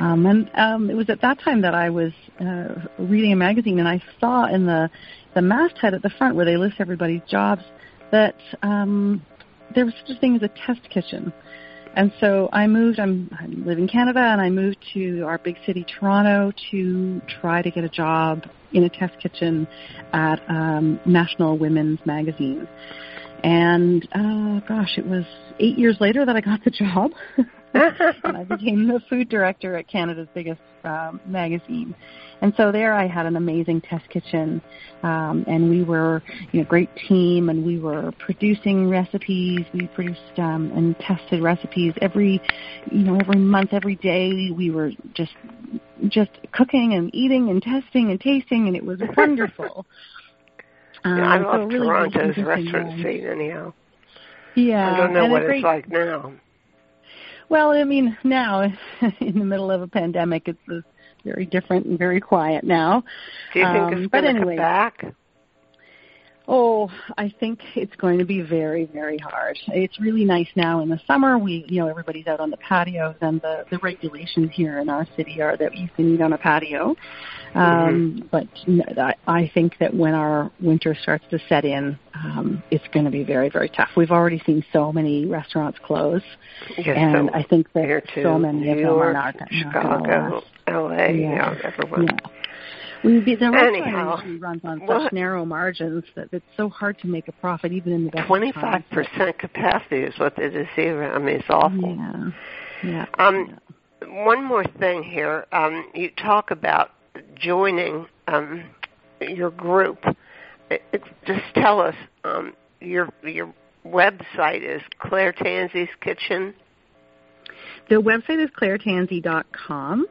Um, and um, it was at that time that I was uh, reading a magazine, and I saw in the the masthead at the front where they list everybody's jobs that um, there was such a thing as a test kitchen. And so I moved. I'm, I live in Canada, and I moved to our big city, Toronto, to try to get a job in a test kitchen at um, National Women's Magazine. And uh, gosh, it was eight years later that I got the job, and I became the food director at Canada's biggest um, magazine. And so there, I had an amazing test kitchen, um, and we were, you know, a great team, and we were producing recipes. We produced um, and tested recipes every, you know, every month, every day. We were just, just cooking and eating and testing and tasting, and it was wonderful. Um, Yeah, I so love it really Toronto's restaurant scene anyhow. Yeah, I don't know what great, it's like now. Well, I mean, now in the middle of a pandemic, it's uh, very different and very quiet now. Do you think Um, it's going to anyway. come back? Oh, I think it's going to be very, very hard. It's really nice now in the summer. We, you know, everybody's out on the patios, and the the regulations here in our city are that you can eat on a patio. Um, But I think that when our winter starts to set in, um, it's going to be very, very tough. We've already seen so many restaurants close, Yes, and so I think that so many New of them York, are not, not Chicago. L.A., Yeah. yeah, everyone. Yeah. The Anyhow, industry runs on what- such narrow margins that it's so hard to make a profit even in the best of Twenty-five percent capacity is what is here. I mean, it's awful. Yeah. Yeah. Um, one more thing here. Um, you talk about joining um, your group. It, it, just tell us um, your your website is Claire Tansey's Kitchen. The website is clairetansey.com.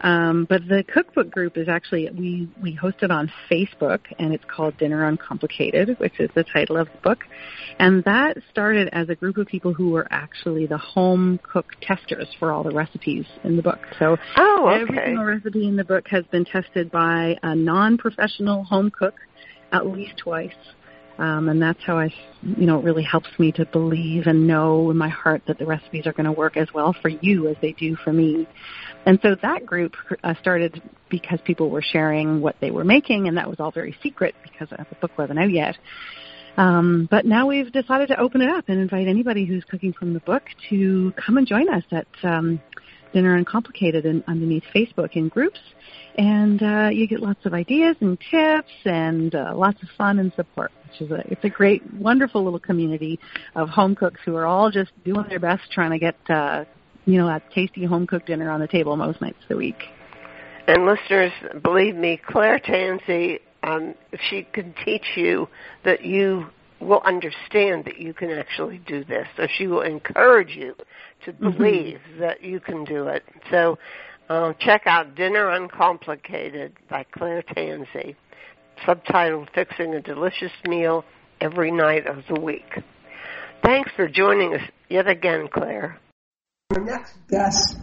Um, but the cookbook group is actually we we host it on Facebook, and it's called Dinner Uncomplicated, which is the title of the book. And that started as a group of people who were actually the home cook testers for all the recipes in the book. So Oh, okay. every single recipe in the book has been tested by a non-professional home cook at least twice. Um, and that's how I, you know, it really helps me to believe and know in my heart that the recipes are going to work as well for you as they do for me. And so that group uh, started because people were sharing what they were making, and that was all very secret because the book wasn't out yet. Um, but now we've decided to open it up and invite anybody who's cooking from the book to come and join us at um, Dinner Uncomplicated and underneath Facebook in groups. And uh, you get lots of ideas and tips and uh, lots of fun and support. Which is a it's a great, wonderful little community of home cooks who are all just doing their best trying to get uh, you know a tasty home cooked dinner on the table most nights of the week. And listeners, believe me, Claire Tansey, um, she can teach you that you will understand that you can actually do this. So she will encourage you to believe that you can do it. So um, check out Dinner Uncomplicated by Claire Tansey, subtitled Fixing a Delicious Meal Every Night of the Week. Thanks for joining us yet again, Claire. Our next guest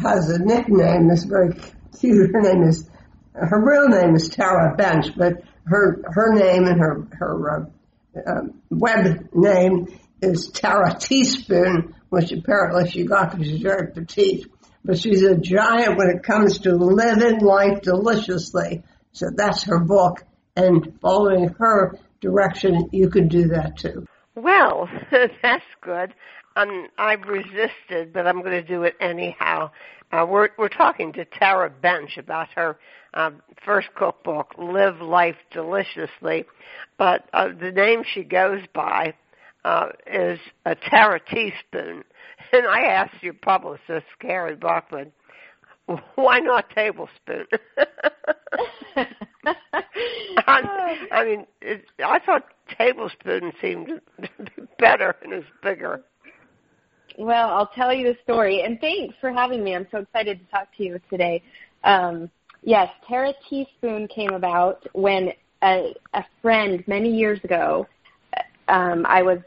has a nickname that's very cute. Her name is, her real name is Tara Bench, but her her name and her her uh, uh, web name is Tara Teaspoon, which apparently she got because she's very petite. But she's a giant when it comes to living life deliciously. So that's her book, and following her direction, you can do that too. Well, that's good. Um, I've resisted, but I'm going to do it anyhow. Uh, we're we're talking to Tara Bench about her um, first cookbook, Live Life Deliciously, but uh, the name she goes by uh, is a Tara Teaspoon. And I asked your publicist, Carrie Buckman, why not tablespoon? I, I mean, it, I thought tablespoon seemed better and is bigger. Well, I'll tell you the story, and thanks for having me. I'm so excited to talk to you today. Um, yes, Tara Teaspoon came about when a, a friend many years ago. Um, I was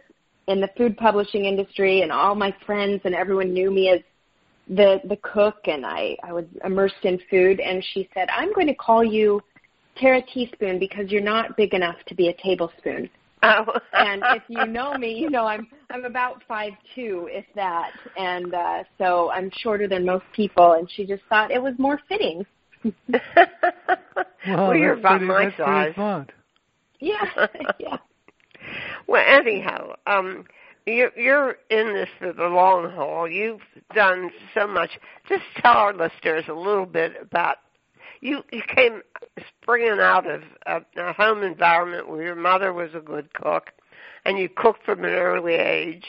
in the food publishing industry, and all my friends and everyone knew me as the the cook, and I I was immersed in food. And she said, "I'm going to call you Tara Teaspoon because you're not big enough to be a tablespoon." Oh. and if you know me, you know I'm I'm about five two, if that, and uh, so I'm shorter than most people. And she just thought it was more fitting. Well, well, you're that's about my size. Yeah, yeah. Well, anyhow, um, you're, you're in this for the long haul. You've done so much. Just tell our listeners a little bit about you. You came springing out of a, a home environment where your mother was a good cook, and you cooked from an early age,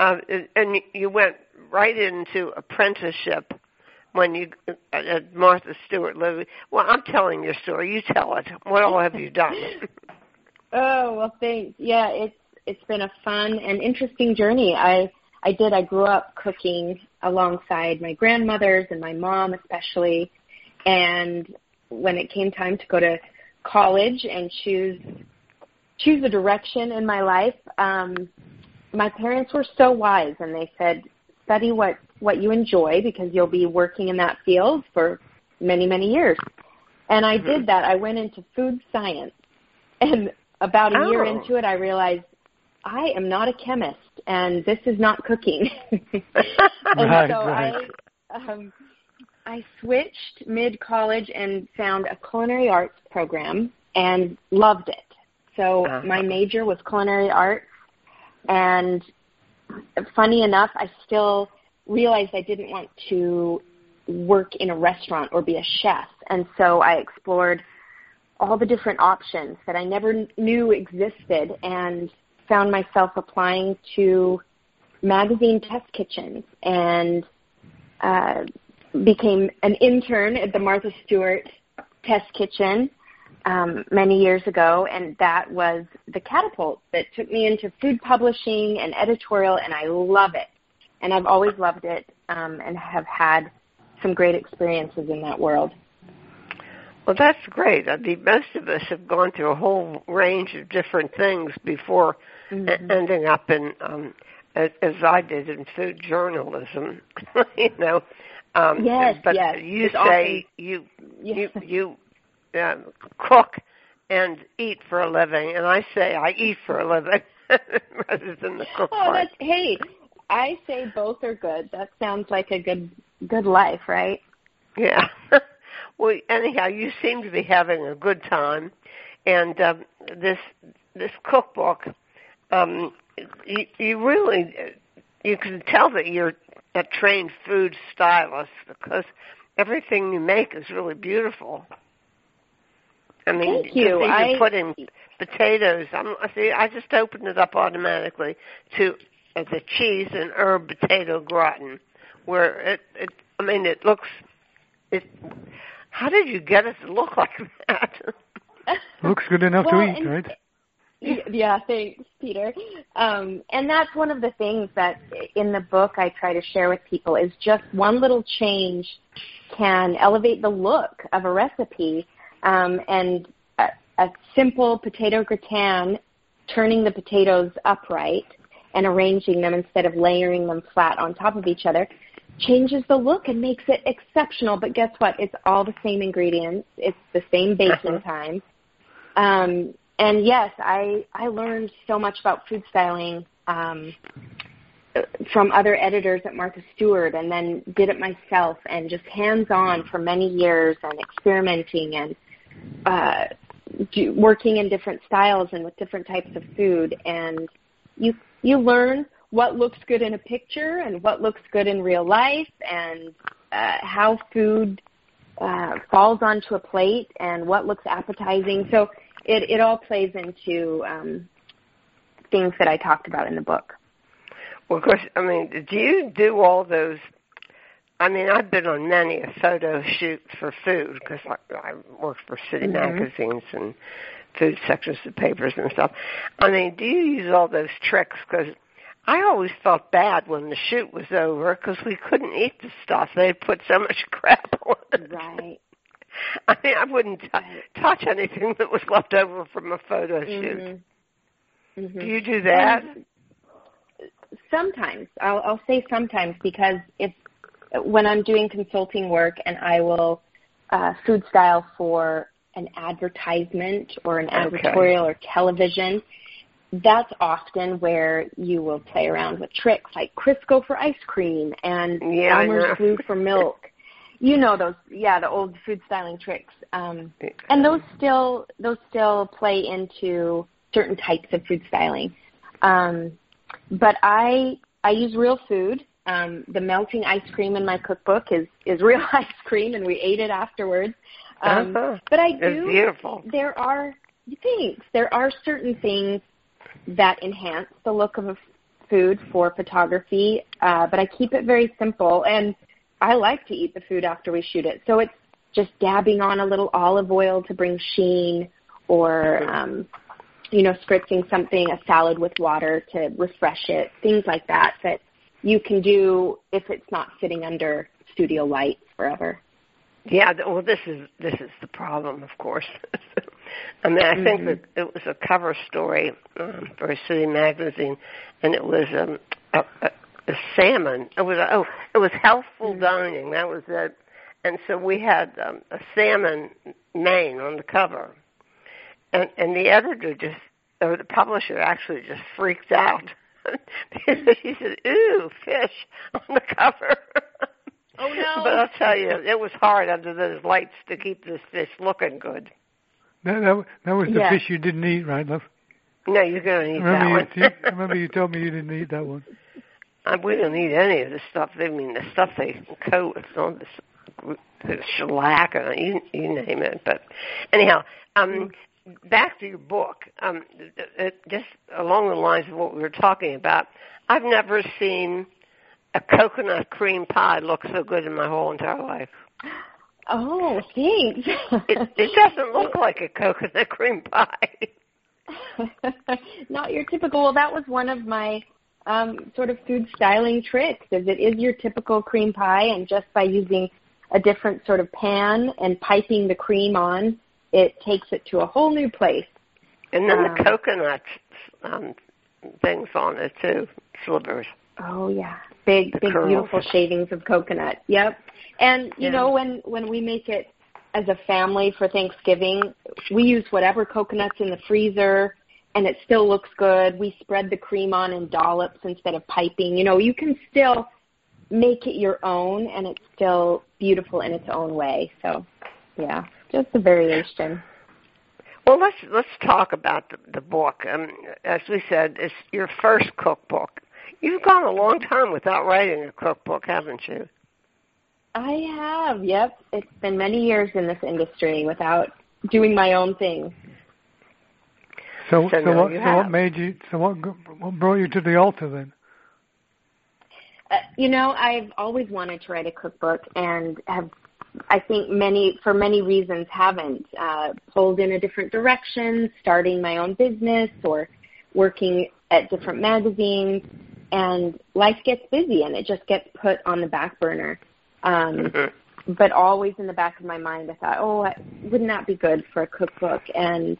uh, and you went right into apprenticeship when you at Martha Stewart Living. Well, I'm telling your story. You tell it. What all have you done? Oh well, thanks. Yeah, it's it's been a fun and interesting journey. I I did. I grew up cooking alongside my grandmothers and my mom especially, and when it came time to go to college and choose choose a direction in my life, um, my parents were so wise and they said, study what what you enjoy because you'll be working in that field for many many years. And I Mm-hmm. did that. I went into food science, and about a year Oh. into it, I realized I am not a chemist, and this is not cooking. and Right, so right. I um, I switched mid college and found a culinary arts program and loved it. So Uh-huh. my major was culinary arts, and funny enough, I still realized I didn't want to work in a restaurant or be a chef, and so I explored all the different options that I never knew existed and found myself applying to magazine test kitchens and uh, became an intern at the Martha Stewart test kitchen um, many years ago, and that was the catapult that took me into food publishing and editorial, and I love it. And I've always loved it um, and have had some great experiences in that world. Well, that's great. I mean, most of us have gone through a whole range of different things before Mhm. e- ending up in, um, as, as I did in food journalism. you know, um, Yes, but yes. you It's say you Yes. you you uh, cook and eat for a living, and I say I eat for a living rather than the cook Oh, part. that's hey. I say both are good. That sounds like a good good life, right? Yeah. well, anyhow, you seem to be having a good time, and um, this this cookbook, um, you, you really you can tell that you're a trained food stylist because everything you make is really beautiful. I mean, Thank you. I- you putting potatoes. I'm see. I just opened it up automatically to uh, the cheese and herb potato gratin, where it, it. I mean, it looks. It. How did you get it to look like that? Looks good enough Well, to eat, and- right? Y- Yeah, thanks, Peter. Um, and that's one of the things that in the book I try to share with people is just one little change can elevate the look of a recipe. Um, and a, a simple potato gratin, turning the potatoes upright and arranging them instead of layering them flat on top of each other, changes the look and makes it exceptional. But guess what? It's all the same ingredients. It's the same baking time. Um, and yes, I I learned so much about food styling um, from other editors at Martha Stewart, and then did it myself, and just hands on for many years, and experimenting and uh, do, working in different styles and with different types of food, and you you learn what looks good in a picture and what looks good in real life, and uh, how food uh, falls onto a plate and what looks appetizing. So it, it all plays into um, things that I talked about in the book. well, of course. I mean, do you do all those I mean, I've been on many a photo shoot for food because I, I worked for city Mhm. magazines and food sections of papers and stuff. I mean, do you use all those tricks? Because I always felt bad when the shoot was over because we couldn't eat the stuff. They'd put so much crap on it. Right. I mean, I wouldn't t- touch anything that was left over from a photo shoot. Mhm. Mhm. Do you do that? sometimes I'll, I'll say sometimes because if when I'm doing consulting work and I will uh, food style for an advertisement or an Okay. advertorial or television, that's often where you will play around with tricks like Crisco for ice cream and Yeah, Elmer's glue for milk. You know those, yeah, the old food styling tricks. Um, and those still those still play into certain types of food styling. Um, but I I use real food. Um, the melting ice cream in my cookbook is is real ice cream, and we ate it afterwards. Um, Uh-huh. But I It's do. beautiful. There are thanks. There are certain things that enhance the look of a food for photography, uh, but I keep it very simple. And I like to eat the food after we shoot it, so it's just dabbing on a little olive oil to bring sheen, or um, you know, spritzing something, a salad with water to refresh it, things like that that you can do if it's not sitting under studio lights forever. Yeah, well, this is this is the problem, of course. I mean, I think Mhm. that it was a cover story um, for a city magazine, and it was um, a, a, a salmon. It was a, oh, it was healthful dining. That was it. And so we had um, a salmon main on the cover, and and the editor just or the publisher actually just freaked out. he said, "Ooh, fish on the cover." Oh, no. But I'll tell you, it was hard under those lights to keep this fish looking good. That, that, that was the Yeah. fish you didn't eat, right, love? No, you're going to eat that Remember one. you, you, remember you told me you didn't eat that one. We don't eat any of the stuff. I mean, the stuff they coat with all this the shellac and you, you name it. But anyhow, um, back to your book. Um, it, just along the lines of what we were talking about, I've never seen a coconut cream pie look so good in my whole entire life. Oh, thanks. It, it doesn't look like a coconut cream pie. Not your typical. Well, that was one of my um, sort of food styling tricks. Is it is your typical cream pie, and just by using a different sort of pan and piping the cream on, it takes it to a whole new place. And then Um, the coconut um, things on it too, slivers. Oh yeah, big The big curls. beautiful shavings of coconut. Yep. And you Yeah. know when when we make it as a family for Thanksgiving, we use whatever coconuts in the freezer and it still looks good. We spread the cream on in dollops instead of piping. You know, you can still make it your own and it's still beautiful in its own way. So, yeah, just a variation. Well, let's let's talk about the, the book. Um, as we said, it's your first cookbook. You've gone a long time without writing a cookbook, haven't you? I have. Yep. It's been many years in this industry without doing my own thing. So, So so, what, so what made you? So what, what brought you to the altar then? Uh, you know, I've always wanted to write a cookbook and have, I think many, for many reasons, haven't uh, pulled in a different direction, starting my own business or working at different magazines. And life gets busy and it just gets put on the back burner. Um, Mhm. but always in the back of my mind, I thought, oh, I- wouldn't that be good for a cookbook? And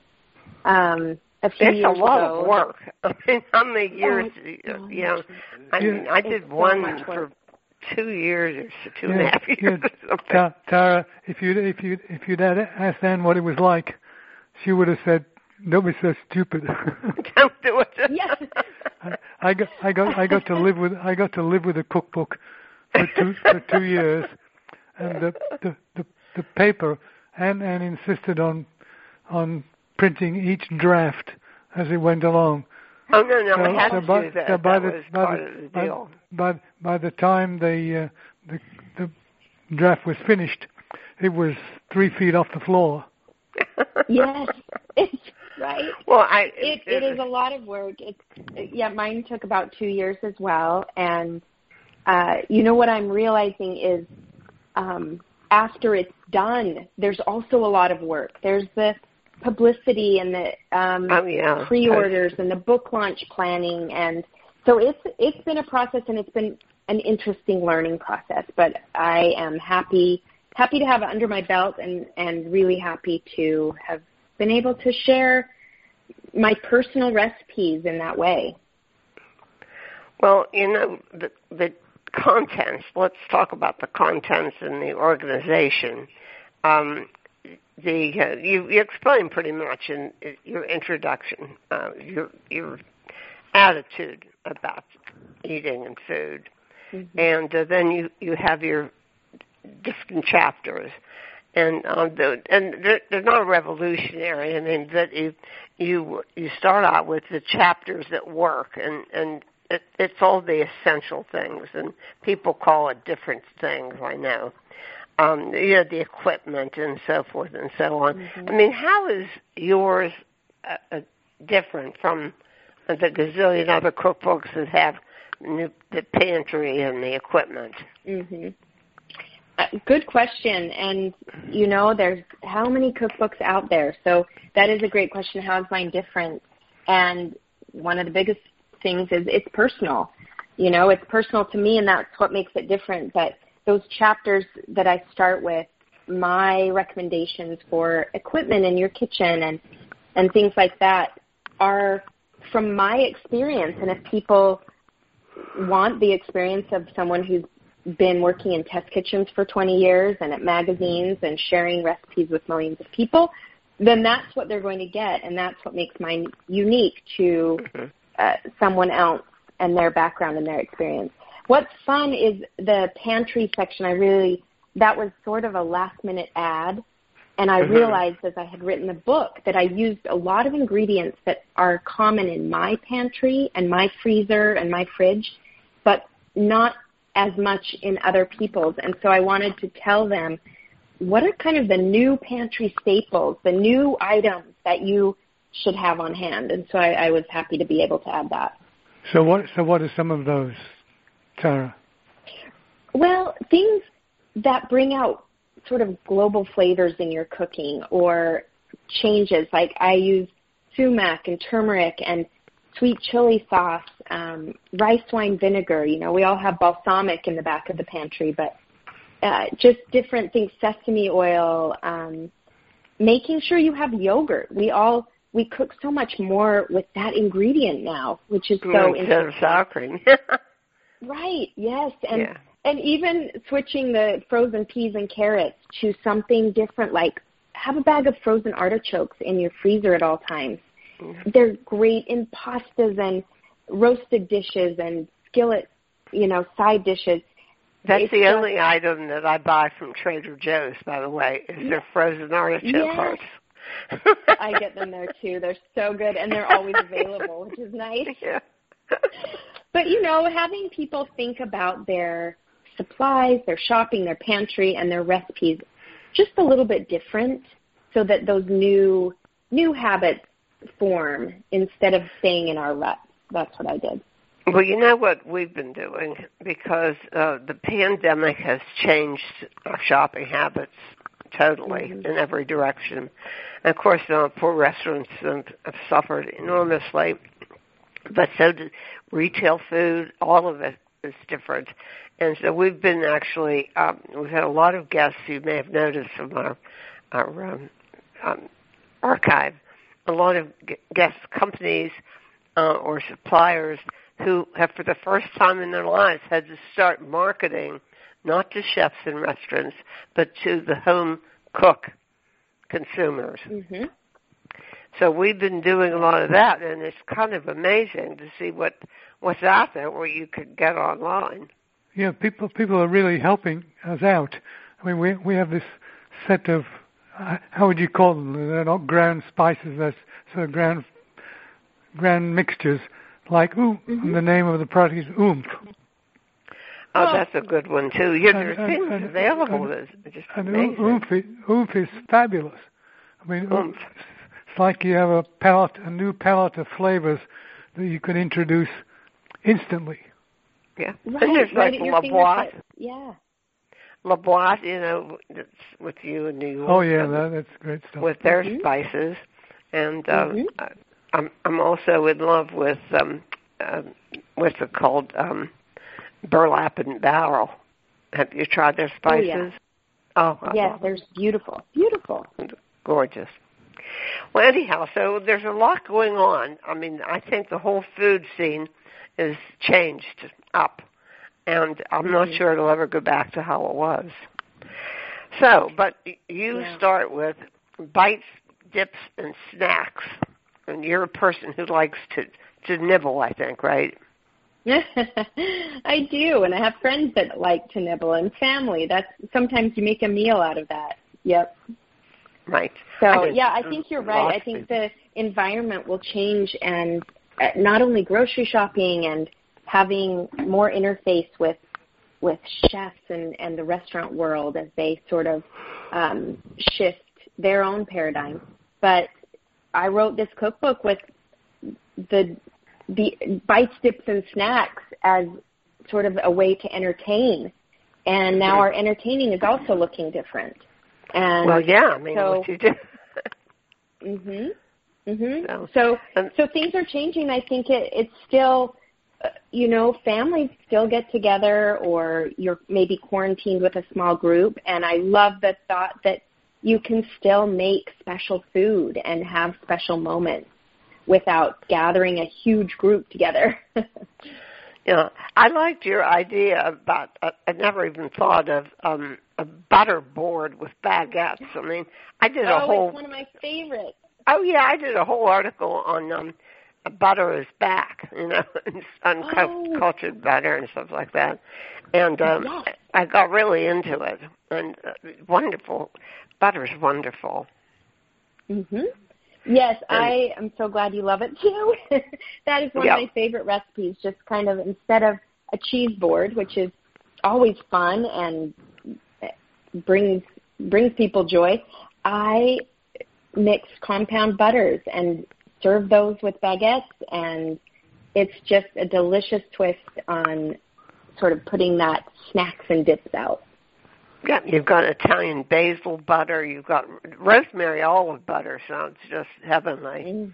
um, a few It's a lot ago, of work. I mean, how many years? Oh, you know, I mean, I did It's so one much for work. two years or two and a half years. or something. Ta- Tara, if you if you if you'd had asked Anne what it was like, she would have said, "Don't be so stupid." Don't do it. Yes. I, I got I got I got to live with I got to live with a cookbook for two for two years, and the the the, the paper and and insisted on on printing each draft as it went along. Oh no, no, I had so to by, do that. so by that the, was by part the, of the by, deal. by by the time the, uh, the the draft was finished, it was three feet off the floor. yes, it's right. Well, I It it is a lot of work. It's yeah, mine took about two years as well, and uh, you know what I'm realizing is um, after it's done, there's also a lot of work. There's the publicity and the um, oh, yeah. pre-orders and the book launch planning, and so it's it's been a process and it's been an interesting learning process. But I am happy happy to have it under my belt and and really happy to have been able to share my personal recipes in that way. Well, you know the the contents. Let's talk about the contents in the organization. Um, the uh, you, you explained pretty much in your introduction uh, your your attitude about eating and food, mm-hmm. and uh, then you you have your different chapters, and um, the, and they're, they're not revolutionary. I mean that you you you start out with the chapters that work, and and it, it's all the essential things, and people call it different things. I know, um, you know, the equipment and so forth and so on. Mm-hmm. I mean, how is yours uh, uh, different from the gazillion other cookbooks that have the pantry and the equipment? Mm-hmm. Uh, good question. And, you know, there's how many cookbooks out there? So that is a great question. How is mine different? And one of the biggest things is it's personal. You know, it's personal to me, and that's what makes it different. But those chapters that I start with, my recommendations for equipment in your kitchen and and things like that are from my experience. And if people want the experience of someone who's been working in test kitchens for 20 years and at magazines and sharing recipes with millions of people, then that's what they're going to get, and that's what makes mine unique to mm-hmm. uh, someone else and their background and their experience. What's fun is the pantry section. I really that was sort of a last minute ad, and I mm-hmm. realized as I had written the book that I used a lot of ingredients that are common in my pantry and my freezer and my fridge, but not as much in other people's. And so I wanted to tell them what are kind of the new pantry staples, the new items that you should have on hand. And so I, I was happy to be able to add that. So what? So what are some of those, Tara? Well, things that bring out sort of global flavors in your cooking or changes. Like I use sumac and turmeric and sweet chili sauce, um, rice wine vinegar. You know, we all have balsamic in the back of the pantry, but uh, just different things. Sesame oil. Um, making sure you have yogurt. We all we cook so much more with that ingredient now, which is so instead of sour cream. right. Yes. And yeah. and even switching the frozen peas and carrots to something different, like have a bag of frozen artichokes in your freezer at all times. They're great in pastas and roasted dishes and skillet, you know, side dishes. That's it's the just, only item that I buy from Trader Joe's, by the way, is yeah. their frozen artichoke yes. hearts. I get them there too. They're so good and they're always available, which is nice. Yeah. but you know, having people think about their supplies, their shopping, their pantry and their recipes just a little bit different so that those new new habits form instead of staying in our rut. That's what I did. Well, you know what we've been doing because uh, the pandemic has changed our shopping habits totally mm-hmm. in every direction. And of course, uh, poor restaurants have suffered enormously, but so did retail food. All of it is different. And so we've been actually, um, we've had a lot of guests you may have noticed from our, our um, um, archive, a lot of guest companies uh, or suppliers who have for the first time in their lives had to start marketing not to chefs and restaurants, but to the home cook consumers. Mm-hmm. So we've been doing a lot of that, and it's kind of amazing to see what what's out there where you could get online. Yeah, people people are really helping us out. I mean, we we have this set of uh, how would you call them? They're not ground spices. They're sort of ground ground mixtures, like ooh. Mm-hmm. the name of the product is oomph. Oh, that's a good one too. Yeah, there's and, things and, available and, that's just and amazing. Oomph, is, oomph is fabulous. I mean, oomph. It's like you have a palette, a new palette of flavors that you can introduce instantly. Yeah. Right, and there's right like at La Boite. Yeah. La Boite, you know, that's with you in New York. Oh yeah, that, that's great stuff. with their Mhm. spices, and um, Mhm. I- I'm I'm also in love with um, uh, what's it called um, burlap and barrel. Have you tried their Oh, yeah. spices? Oh, I Yes, they're beautiful. Beautiful. gorgeous. Well, anyhow, so there's a lot going on. I mean, I think the whole food scene is changed up, and I'm not Mhm. sure it'll ever go back to how it was. So, but you Yeah. start with bites, dips, and snacks, and you're a person who likes to to nibble. I think, right? I do, and I have friends that like to nibble, and family. That's sometimes you make a meal out of that. Yep. Right. So I yeah, I think you're right. I think the environment will change, and uh, not only grocery shopping and having more interface with with chefs and and the restaurant world as they sort of um, shift their own paradigm. But I wrote this cookbook with the the bites, dips, and snacks as sort of a way to entertain, and now our entertaining is also looking different. And Well, yeah. I mean, so- what you do. Mhm. Mhm. So- So so things are changing. I think it it's still you know, families still get together or you're maybe quarantined with a small group and I love the thought that you can still make special food and have special moments without gathering a huge group together. Yeah, I liked your idea about. Uh, I never even thought of um a butter board with baguettes. I mean, I did a oh, whole. it's one of my favorites. Oh yeah, I did a whole article on um butter is back, you know, Oh. uncultured butter and stuff like that. And um Yes. I got really into it. And uh, wonderful, butter's wonderful. Mhm. Yes, And- I am so glad you love it too. that is one Yeah. of my favorite recipes. Just kind of instead of a cheese board, which is always fun and brings brings people joy, I mix compound butters and serve those with baguettes, and it's just a delicious twist on sort of putting that snacks and dips out. Yeah, you've got Italian basil butter. You've got rosemary olive butter. Sounds just heavenly.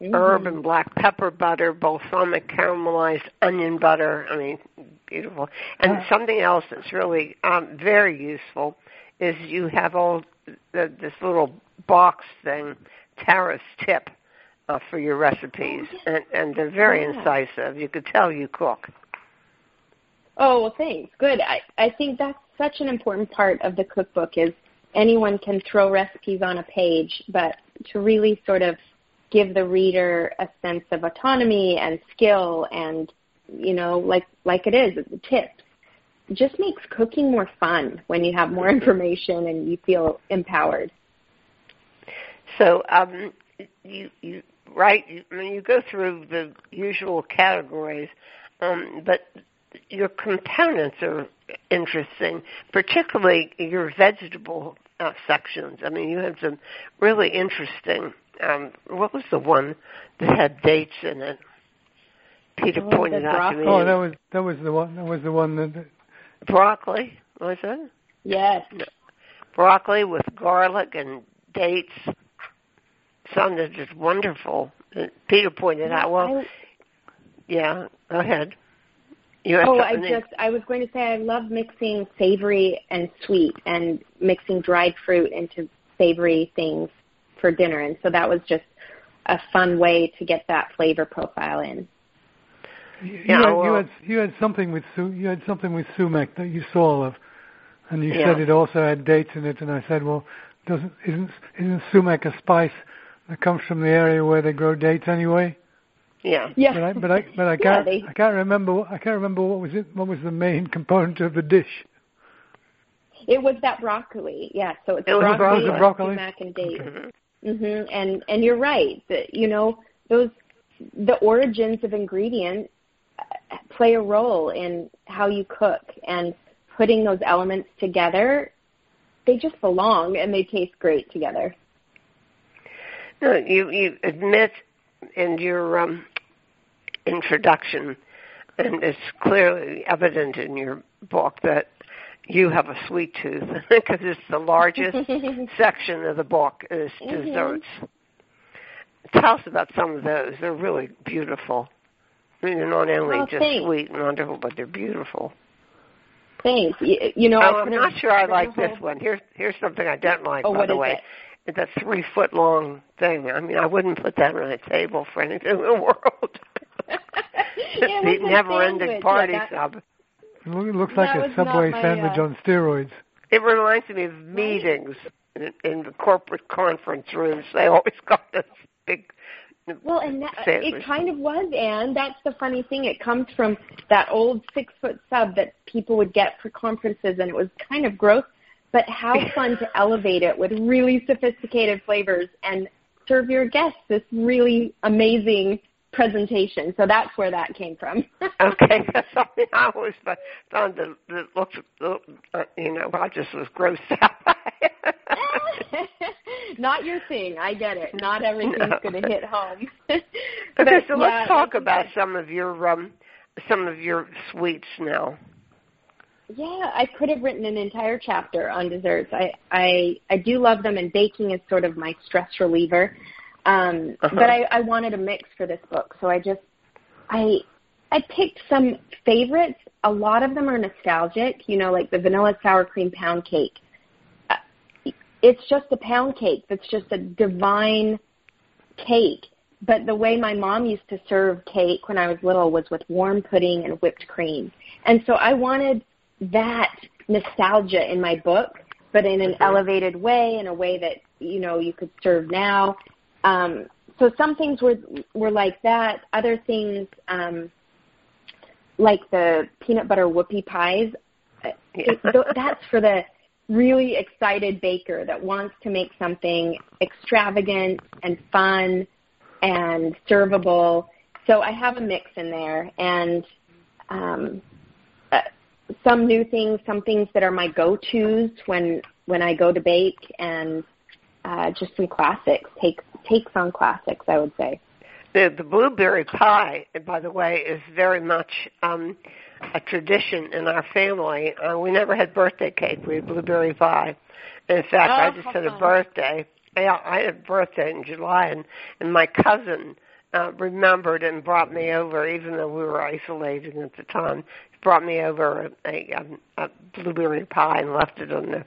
Mm. herb Mhm. and black pepper butter, balsamic caramelized onion butter. I mean, beautiful. And Uh. something else that's really um, very useful is you have all the, this little box thing, Tara's tip, uh, for your recipes, and and they're very Yeah. incisive. You could tell you cook. Oh, well, thanks. Good. I, I think that's such an important part of the cookbook is anyone can throw recipes on a page, but to really sort of give the reader a sense of autonomy and skill and, you know, like, like it is, the tips. It just makes cooking more fun when you have more information and you feel empowered. So um, you you right. You, I mean, you go through the usual categories, um, but your components are interesting, particularly your vegetable uh, sections. I mean, you have some really interesting. Um, what was the one that had dates in it? Peter Oh, pointed the out to me. Oh, that was that was the one. That was the one that. broccoli. Was it Yes. broccoli with garlic and dates? Sounded just wonderful. Peter pointed out. Well, I- yeah. Go ahead. You have Oh, I something- just I was going to say I love mixing savory and sweet and mixing dried fruit into savory things for dinner and so that was just a fun way to get that flavor profile in. You, Yeah, had, you had you had something with you had something with sumac that you saw of, and you Yeah. said it also had dates in it, and I said, well, doesn't isn't isn't sumac a spice that comes from the area where they grow dates anyway? Yeah. Yeah. But I but I but I can't they- I can't remember I can't remember what was it what was the main component of the dish. It was that broccoli. Yeah, so it's It was broccoli, broccoli. broccoli? sumac and dates. Mhm. Mhm. And and you're right. That you know those the origins of ingredients uh, play a role in how you cook and putting those elements together. They just belong and they taste great together. You you admit in your um, introduction and it's clearly evident in your book that you have a sweet tooth because it's the largest section of the book is Mm-hmm. desserts. Tell us about some of those. They're really beautiful. I mean, they're not only Oh, just thanks. sweet and wonderful, but they're beautiful. Thanks. You, you know, oh, I'm couldn't sure I like whole- this one. Here's here's something I don't like, Oh, by the way. It? It's a three foot long thing. I mean, I wouldn't put that on a table for anything in the world. It it's the a never ending sandwich. party Yeah, that- sub. It it looks like a Subway my, sandwich uh, on steroids. It reminds me of meetings in, in the corporate conference rooms. They always got this big. Well, and that, sandwich. it kind of was, and that's the funny thing. It comes from that old six foot sub that people would get for conferences, and it was kind of gross. But how fun to elevate it with really sophisticated flavors and serve your guests this really amazing presentation. So that's where that came from. Okay, that's something I always fo- found that, that looked, uh, you know, I just was grossed out. by it. Not your thing. I get it. Not everything's No. going to hit home. Okay, But, so yeah, let's talk about some of your um some of your sweets now. Yeah, I could have written an entire chapter on desserts. I I I do love them, and baking is sort of my stress reliever. Um, Uh-huh. But I, I wanted a mix for this book, so I just I I picked some favorites. A lot of them are nostalgic. You know, like the vanilla sour cream pound cake. Uh, It's just a pound cake. That's just a divine cake. But the way my mom used to serve cake when I was little was with warm pudding and whipped cream. And so I wanted that nostalgia in my book, but in an Mhm. elevated way, in a way that, you know, you could serve now. Um, so some things were were like that. Other things, um, like the peanut butter whoopie pies, uh, it, that's for the really excited baker that wants to make something extravagant and fun and servable. So I have a mix in there, and um, some new things, some things that are my go-tos when when I go to bake, and uh, just some classics, take takes on classics, I would say. The the blueberry pie, by the way, is very much um a tradition in our family. Uh, we never had birthday cake; we had blueberry pie. And in fact, I Oh, just how had a birthday. Yeah, I had a birthday in July, and and my cousin uh, remembered and brought me over, even though we were isolated at the time. Brought me over a, a, a blueberry pie and left it on the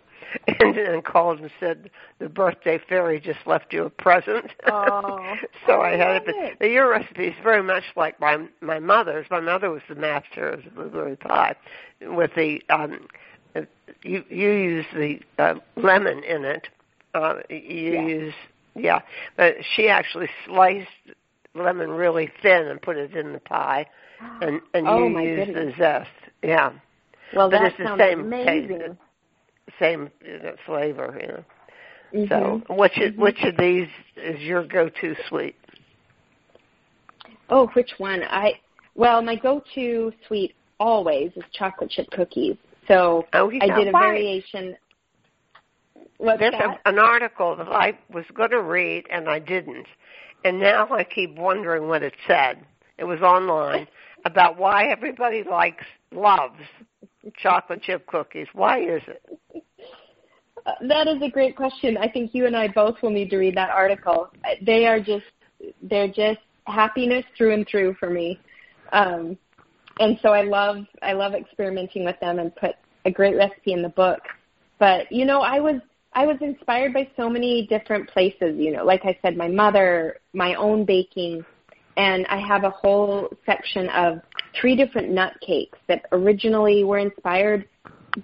and then called and said the birthday fairy just left you a present. Oh, so I I had it. it. But your recipe is very much like my my mother's. My mother was the master of the blueberry pie, with the um, uh, you you use the uh, lemon in it. Uh, you Yeah. use yeah, but she actually sliced lemon really thin and put it in the pie, and and Oh, you use goodness. the zest. Yeah, Well, But that it's the sounds same amazing. taste. same you know, flavor. You know. Mhm. So, which Mhm. which of these is your go-to sweet? Oh, which one? I well, my go-to sweet always is chocolate chip cookies. So Oh, I did a why? variation. What's There's a, an article that I was going to read and I didn't, and now I keep wondering what it said. It was online about why everybody likes loves chocolate chip cookies. Why is it? Uh, that is a great question. I think you and I both will need to read that article. Uh, They are just they're just happiness through and through for me. Um, and so I love I love experimenting with them and put a great recipe in the book. But you know, I was I was inspired by so many different places, you know, like I said, my mother, my own baking, and I have a whole section of three different nut cakes that originally were inspired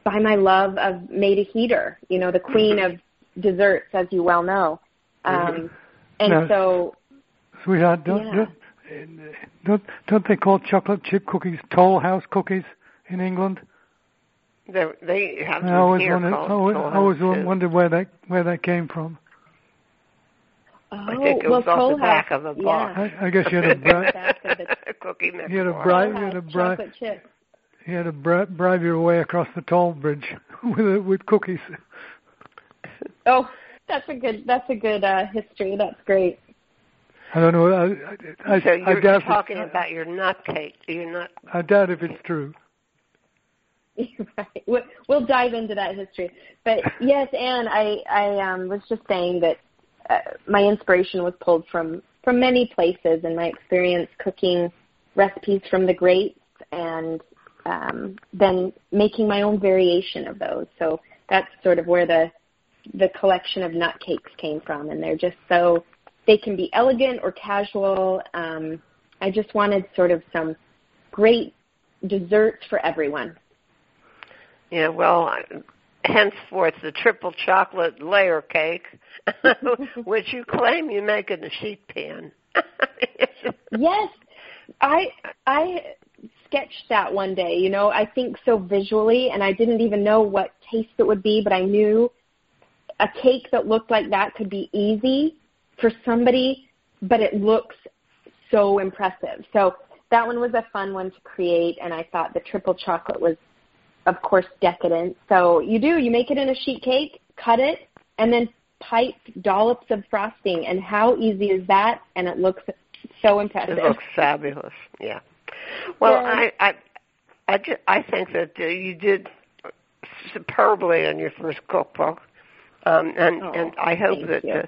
by my love of Maida Heatter, you know, the queen of desserts, as you well know. Um, and Now- so, Sweetheart, don't, Yeah. don't, don't don't they call chocolate chip cookies Toll House cookies in England? They, they have I always here wondered, called I always, Toll I always House, wondered where that where that came from. Oh, I think it well, was off Toll the back House, of a yeah. I, I guess you had to bribe, Back of the cookie mix. you had to bar. bribe, you had to House bribe, chocolate you had to bri- bribe your way across the toll bridge with with cookies. Oh, that's a good that's a good uh, history. That's great. I don't know. I, I, so you're I doubt talking about your nut cake. You're not. I doubt if it's true. right. We'll, we'll dive into that history. But yes, Anne, I I um, was just saying that uh, my inspiration was pulled from from many places, and my experience cooking recipes from the greats, and um, then making my own variation of those. So that's sort of where the the collection of nut cakes came from, and they're just so they can be elegant or casual. Um, I just wanted sort of some great desserts for everyone. Yeah, well, henceforth the triple chocolate layer cake, which you claim you make in a sheet pan. yes, I I sketched that one day. You know, I think so visually, and I didn't even know what taste it would be, but I knew a cake that looked like that could be easy for somebody, but it looks so impressive. So that one was a fun one to create, and I thought the triple chocolate was, of course, decadent. So you do, you make it in a sheet cake, cut it, and then pipe dollops of frosting. And how easy is that? And it looks so impressive. It looks fabulous. Yeah. Well, yeah. I I I, just, I think that uh, you did superbly in your first cookbook, um, and oh, and I hope that you. uh,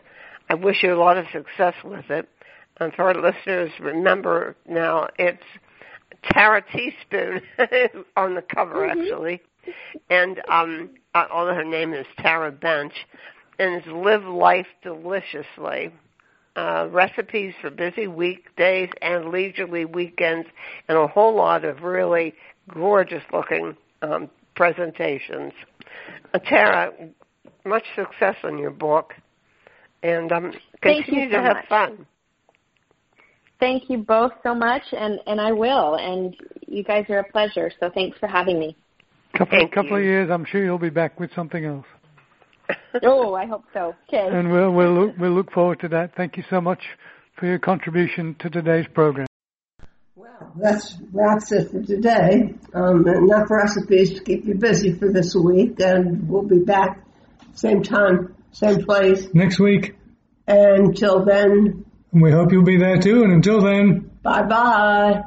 I wish you a lot of success with it. And for our listeners, remember now it's Tara Teaspoon on the cover mm-hmm. actually, and um, uh, although her name is Tara Bench, and it's Live Life Deliciously. Uh, recipes for busy weekdays and leisurely weekends, and a whole lot of really gorgeous looking um, presentations. Uh, Tara, much success on your book, and um, continue so to have much. fun. Thank you both so much, and, and I will. And you guys are a pleasure, so thanks for having me. Couple, Thank couple you. of years, I'm sure you'll be back with something else. oh, I hope so. Okay. And we'll we'll look, we'll look forward to that. Thank you so much for your contribution to today's program. Well, that's that's it for today. Um, enough recipes to keep you busy for this week, and we'll be back same time, same place. Next week. And until then, we hope you'll be there too. And until then, bye bye.